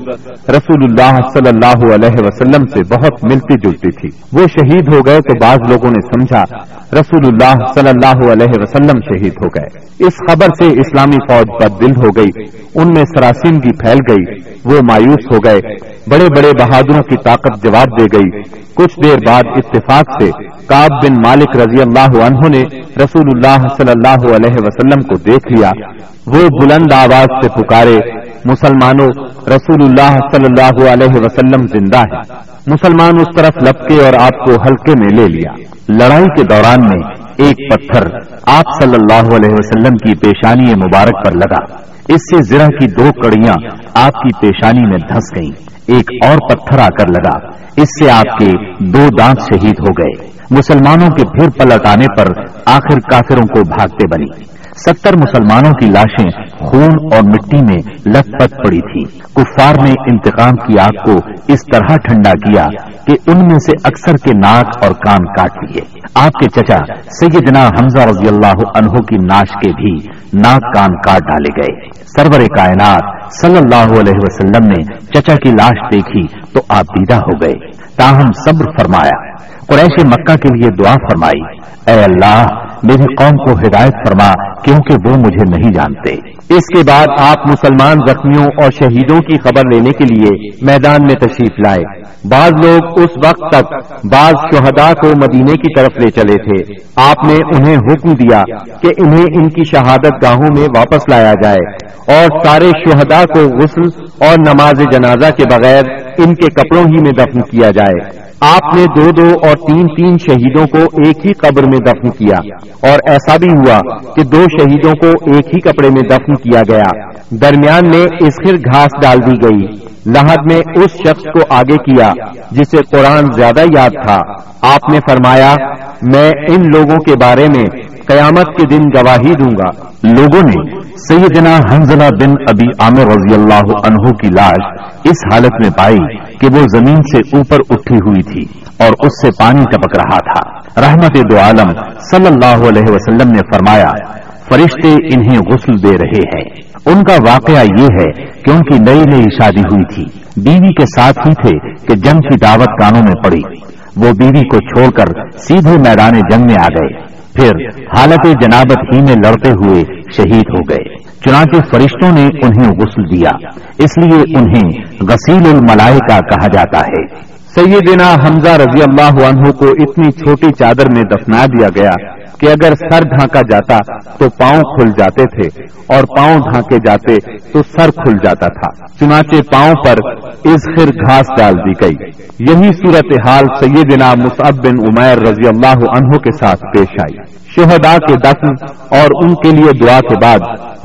رسول اللہ صلی اللہ علیہ وسلم سے بہت ملتی جلتی تھی۔ وہ شہید ہو گئے تو بعض لوگوں نے سمجھا رسول اللہ صلی اللہ علیہ وسلم شہید ہو گئے۔ اس خبر سے اسلامی فوج پر دل ہو گئی۔ ان میں سراسیمگی پھیل گئی۔ وہ مایوس ہو گئے۔ بڑے بڑے بہادروں کی طاقت جواب دے گئی۔ کچھ دیر بعد اتفاق سے کاب بن مالک رضی اللہ عنہ نے رسول اللہ صلی اللہ علیہ وسلم کو دیکھ لیا۔ وہ بلند آواز سے پکارے، مسلمانوں، رسول اللہ صلی اللہ علیہ وسلم زندہ ہے مسلمان اس طرف لپکے اور آپ کو ہلکے میں لے لیا۔ لڑائی کے دوران میں ایک پتھر آپ صلی اللہ علیہ وسلم کی پیشانی مبارک پر لگا۔ اس سے زرہ کی دو کڑیاں آپ کی پیشانی میں دھس گئیں۔ ایک اور پتھر آ کر لگا۔ اس سے آپ کے دو دانت شہید ہو گئے۔ مسلمانوں کے پھر پلٹ آنے پر آخر کافروں کو بھاگتے بنی۔ ستر مسلمانوں کی لاشیں خون اور مٹی میں لت پت پڑی تھی۔ کفار نے انتقام کی آگ کو اس طرح ٹھنڈا کیا کہ ان میں سے اکثر کے ناک اور کان کاٹ لیے۔ آپ کے چچا سیدنا حمزہ رضی اللہ عنہ کی ناش کے بھی ناک کان کاٹ ڈالے گئے۔ سرور کائنات صلی اللہ علیہ وسلم نے چچا کی لاش دیکھی تو آپ دیدہ ہو گئے۔ تاہم صبر فرمایا۔ قریش مکہ کے لیے دعا فرمائی۔ اے اللہ میری قوم کو ہدایت فرما، کیونکہ وہ مجھے نہیں جانتے۔ اس کے بعد آپ مسلمان زخمیوں اور شہیدوں کی خبر لینے کے لیے میدان میں تشریف لائے۔ بعض لوگ اس وقت تک بعض شہداء کو مدینے کی طرف لے چلے تھے۔ آپ نے انہیں حکم دیا کہ انہیں ان کی شہادت گاہوں میں واپس لایا جائے اور سارے شہداء کو غسل اور نماز جنازہ کے بغیر ان کے کپڑوں ہی میں دفن کیا جائے۔ آپ نے دو دو اور تین تین شہیدوں کو ایک ہی قبر میں دفن کیا اور ایسا بھی ہوا کہ دو شہیدوں کو ایک ہی کپڑے میں دفن کیا گیا۔ درمیان میں اسخر گھاس ڈال دی گئی۔ لہد میں اس شخص کو آگے کیا جسے قرآن زیادہ یاد تھا۔ آپ نے فرمایا، میں ان لوگوں کے بارے میں قیامت کے دن گواہی دوں گا۔ لوگوں نے سیدنا حنزلہ بن ابی عامر رضی اللہ عنہ کی لاش اس حالت میں پائی کہ وہ زمین سے اوپر اٹھی ہوئی تھی اور اس سے پانی ٹپک رہا تھا۔ رحمت دو عالم صلی اللہ علیہ وسلم نے فرمایا، فرشتے انہیں غسل دے رہے ہیں۔ ان کا واقعہ یہ ہے کہ ان کی نئی نئی شادی ہوئی تھی۔ بیوی کے ساتھ ہی تھے کہ جنگ کی دعوت کانوں میں پڑی۔ وہ بیوی کو چھوڑ کر سیدھے میدان جنگ میں آ گئے۔ پھر حالت جنابت ہی میں لڑتے ہوئے شہید ہو گئے۔ چنانچہ فرشتوں نے انہیں غسل دیا۔ اس لیے انہیں غسیل الملائکہ کہا جاتا ہے۔ سیدنا حمزہ رضی اللہ عنہ کو اتنی چھوٹی چادر میں دفنا دیا گیا کہ اگر سر ڈھانکا جاتا تو پاؤں کھل جاتے تھے اور پاؤں ڈھانکے جاتے تو سر کھل جاتا تھا۔ چنانچہ پاؤں پر ازخر گھاس ڈال دی گئی۔ یہی صورت حال سیدنا مصعب بن عمیر رضی اللہ عنہ کے ساتھ پیش آئی۔ شہداء کے دفن اور ان کے لیے دعا کے بعد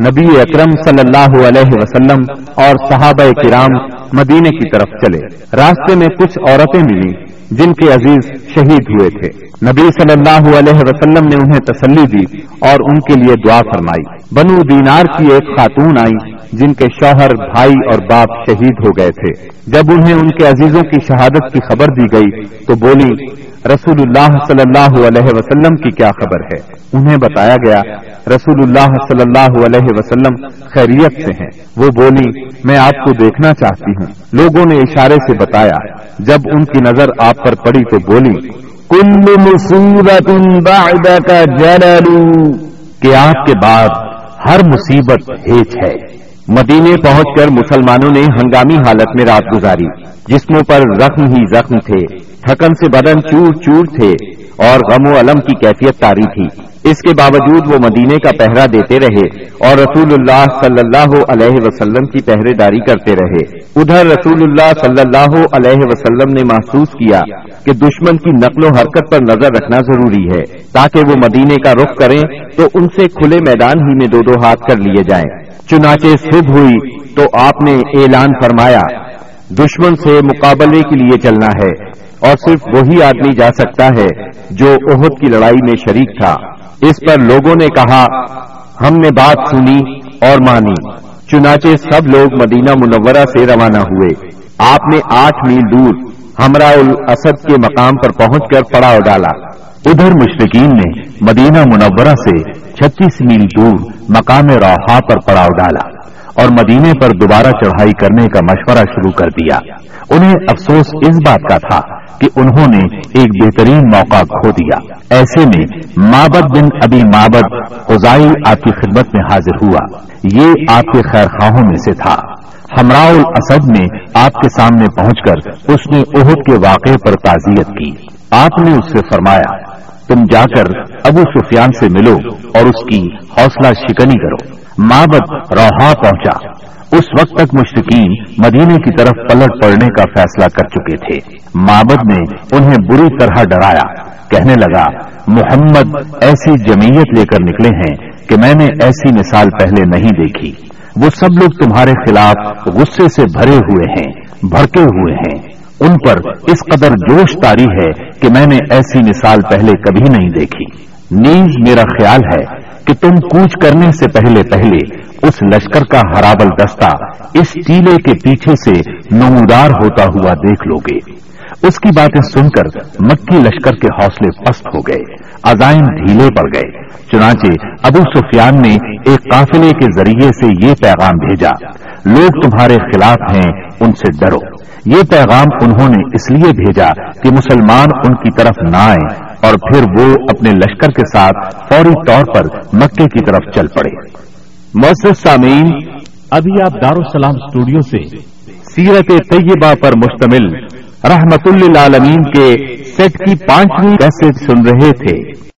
نبی اکرم صلی اللہ علیہ وسلم اور صحابہ کرام مدینے کی طرف چلے۔ راستے میں کچھ عورتیں ملی جن کے عزیز شہید ہوئے تھے۔ نبی صلی اللہ علیہ وسلم نے انہیں تسلی دی اور ان کے لیے دعا فرمائی۔ بنو دینار کی ایک خاتون آئی جن کے شوہر، بھائی اور باپ شہید ہو گئے تھے۔ جب انہیں ان کے عزیزوں کی شہادت کی خبر دی گئی تو بولی رسول اللہ صلی اللہ علیہ وسلم کی کیا خبر ہے؟ انہیں بتایا گیا، رسول اللہ صلی اللہ علیہ وسلم خیریت سے ہیں۔ وہ بولی، میں آپ کو دیکھنا چاہتی ہوں۔ لوگوں نے اشارے سے بتایا، جب ان کی نظر آپ پر پڑی تو بولی، کل مصیبت بعدک جلل۔ کہ آپ کے بعد ہر مصیبت ہیچ ہے۔ مدینے پہنچ کر مسلمانوں نے ہنگامی حالت میں رات گزاری، جسموں پر زخم ہی زخم تھے۔ تھکن سے بدن چور چور تھے اور غم و علم کی کیفیت تاری تھی۔ اس کے باوجود وہ مدینے کا پہرا دیتے رہے اور رسول اللہ صلی اللہ علیہ وسلم کی پہرے داری کرتے رہے۔ ادھر رسول اللہ صلی اللہ علیہ وسلم نے محسوس کیا کہ دشمن کی نقل و حرکت پر نظر رکھنا ضروری ہے۔ تاکہ وہ مدینے کا رخ کریں تو ان سے کھلے میدان ہی میں دو دو ہاتھ کر لیے جائیں۔ چنانچہ صبح ہوئی تو آپ نے اعلان فرمایا، دشمن سے مقابلے کے لیے چلنا ہے۔ اور صرف وہی آدمی جا سکتا ہے جو عہد کی لڑائی میں شریک تھا۔ اس پر لوگوں نے کہا، ہم نے بات سنی اور مانی۔ چنانچہ سب لوگ مدینہ منورہ سے روانہ ہوئے۔ آپ نے آٹھ میل دور ہمراہ الاسد کے مقام پر پہنچ کر پڑاؤ ڈالا۔ ادھر مشرقین نے مدینہ منورہ سے چھتیس میل دور مقام روحا پر پڑاؤ ڈالا۔ اور مدینے پر دوبارہ چڑھائی کرنے کا مشورہ شروع کر دیا۔ انہیں افسوس اس بات کا تھا کہ انہوں نے ایک بہترین موقع کھو دیا۔ ایسے میں مابد بن ابھی مابد خزائی آپ کی خدمت میں حاضر ہوا۔ یہ آپ کے خیر خواہوں میں سے تھا۔ ہمراہ الاسد نے آپ کے سامنے پہنچ کر اس نے عہد کے واقعے پر تعزیت کی۔ آپ نے اس سے فرمایا، تم جا کر ابو سفیان سے ملو اور اس کی حوصلہ شکنی کرو۔ مابد روحا پہنچا۔ اس وقت تک مشرقین مدینے کی طرف پلٹ پڑنے کا فیصلہ کر چکے تھے۔ مابد نے انہیں بری طرح ڈرایا۔ کہنے لگا، محمد ایسی جمعیت لے کر نکلے ہیں کہ میں نے ایسی مثال پہلے نہیں دیکھی۔ وہ سب لوگ تمہارے خلاف غصے سے بھرے ہوئے ہیں، بھڑکے ہوئے ہیں۔ ان پر اس قدر جوش تاری ہے کہ میں نے ایسی مثال پہلے کبھی نہیں دیکھی۔ نیز میرا خیال ہے کہ تم کوچ کرنے سے پہلے پہلے اس لشکر کا ہرابل دستہ اس ٹیلے کے پیچھے سے نمودار ہوتا ہوا دیکھ لو گے اس کی باتیں سن کر مکی لشکر کے حوصلے پست ہو گئے، عزائم ڈھیلے پڑ گئے۔ چنانچہ ابو سفیان نے ایک قافلے کے ذریعے سے یہ پیغام بھیجا، لوگ تمہارے خلاف ہیں، ان سے ڈرو۔ یہ پیغام انہوں نے اس لیے بھیجا کہ مسلمان ان کی طرف نہ آئے اور پھر وہ اپنے لشکر کے ساتھ فوری طور پر مکے کی طرف چل پڑے۔ محسوس سامعین، ابھی آپ دارالسلام اسٹوڈیو سے سیرت طیبہ پر مشتمل رحمت اللہ کے سیٹ کی پانچویں کیسٹ سن رہے تھے۔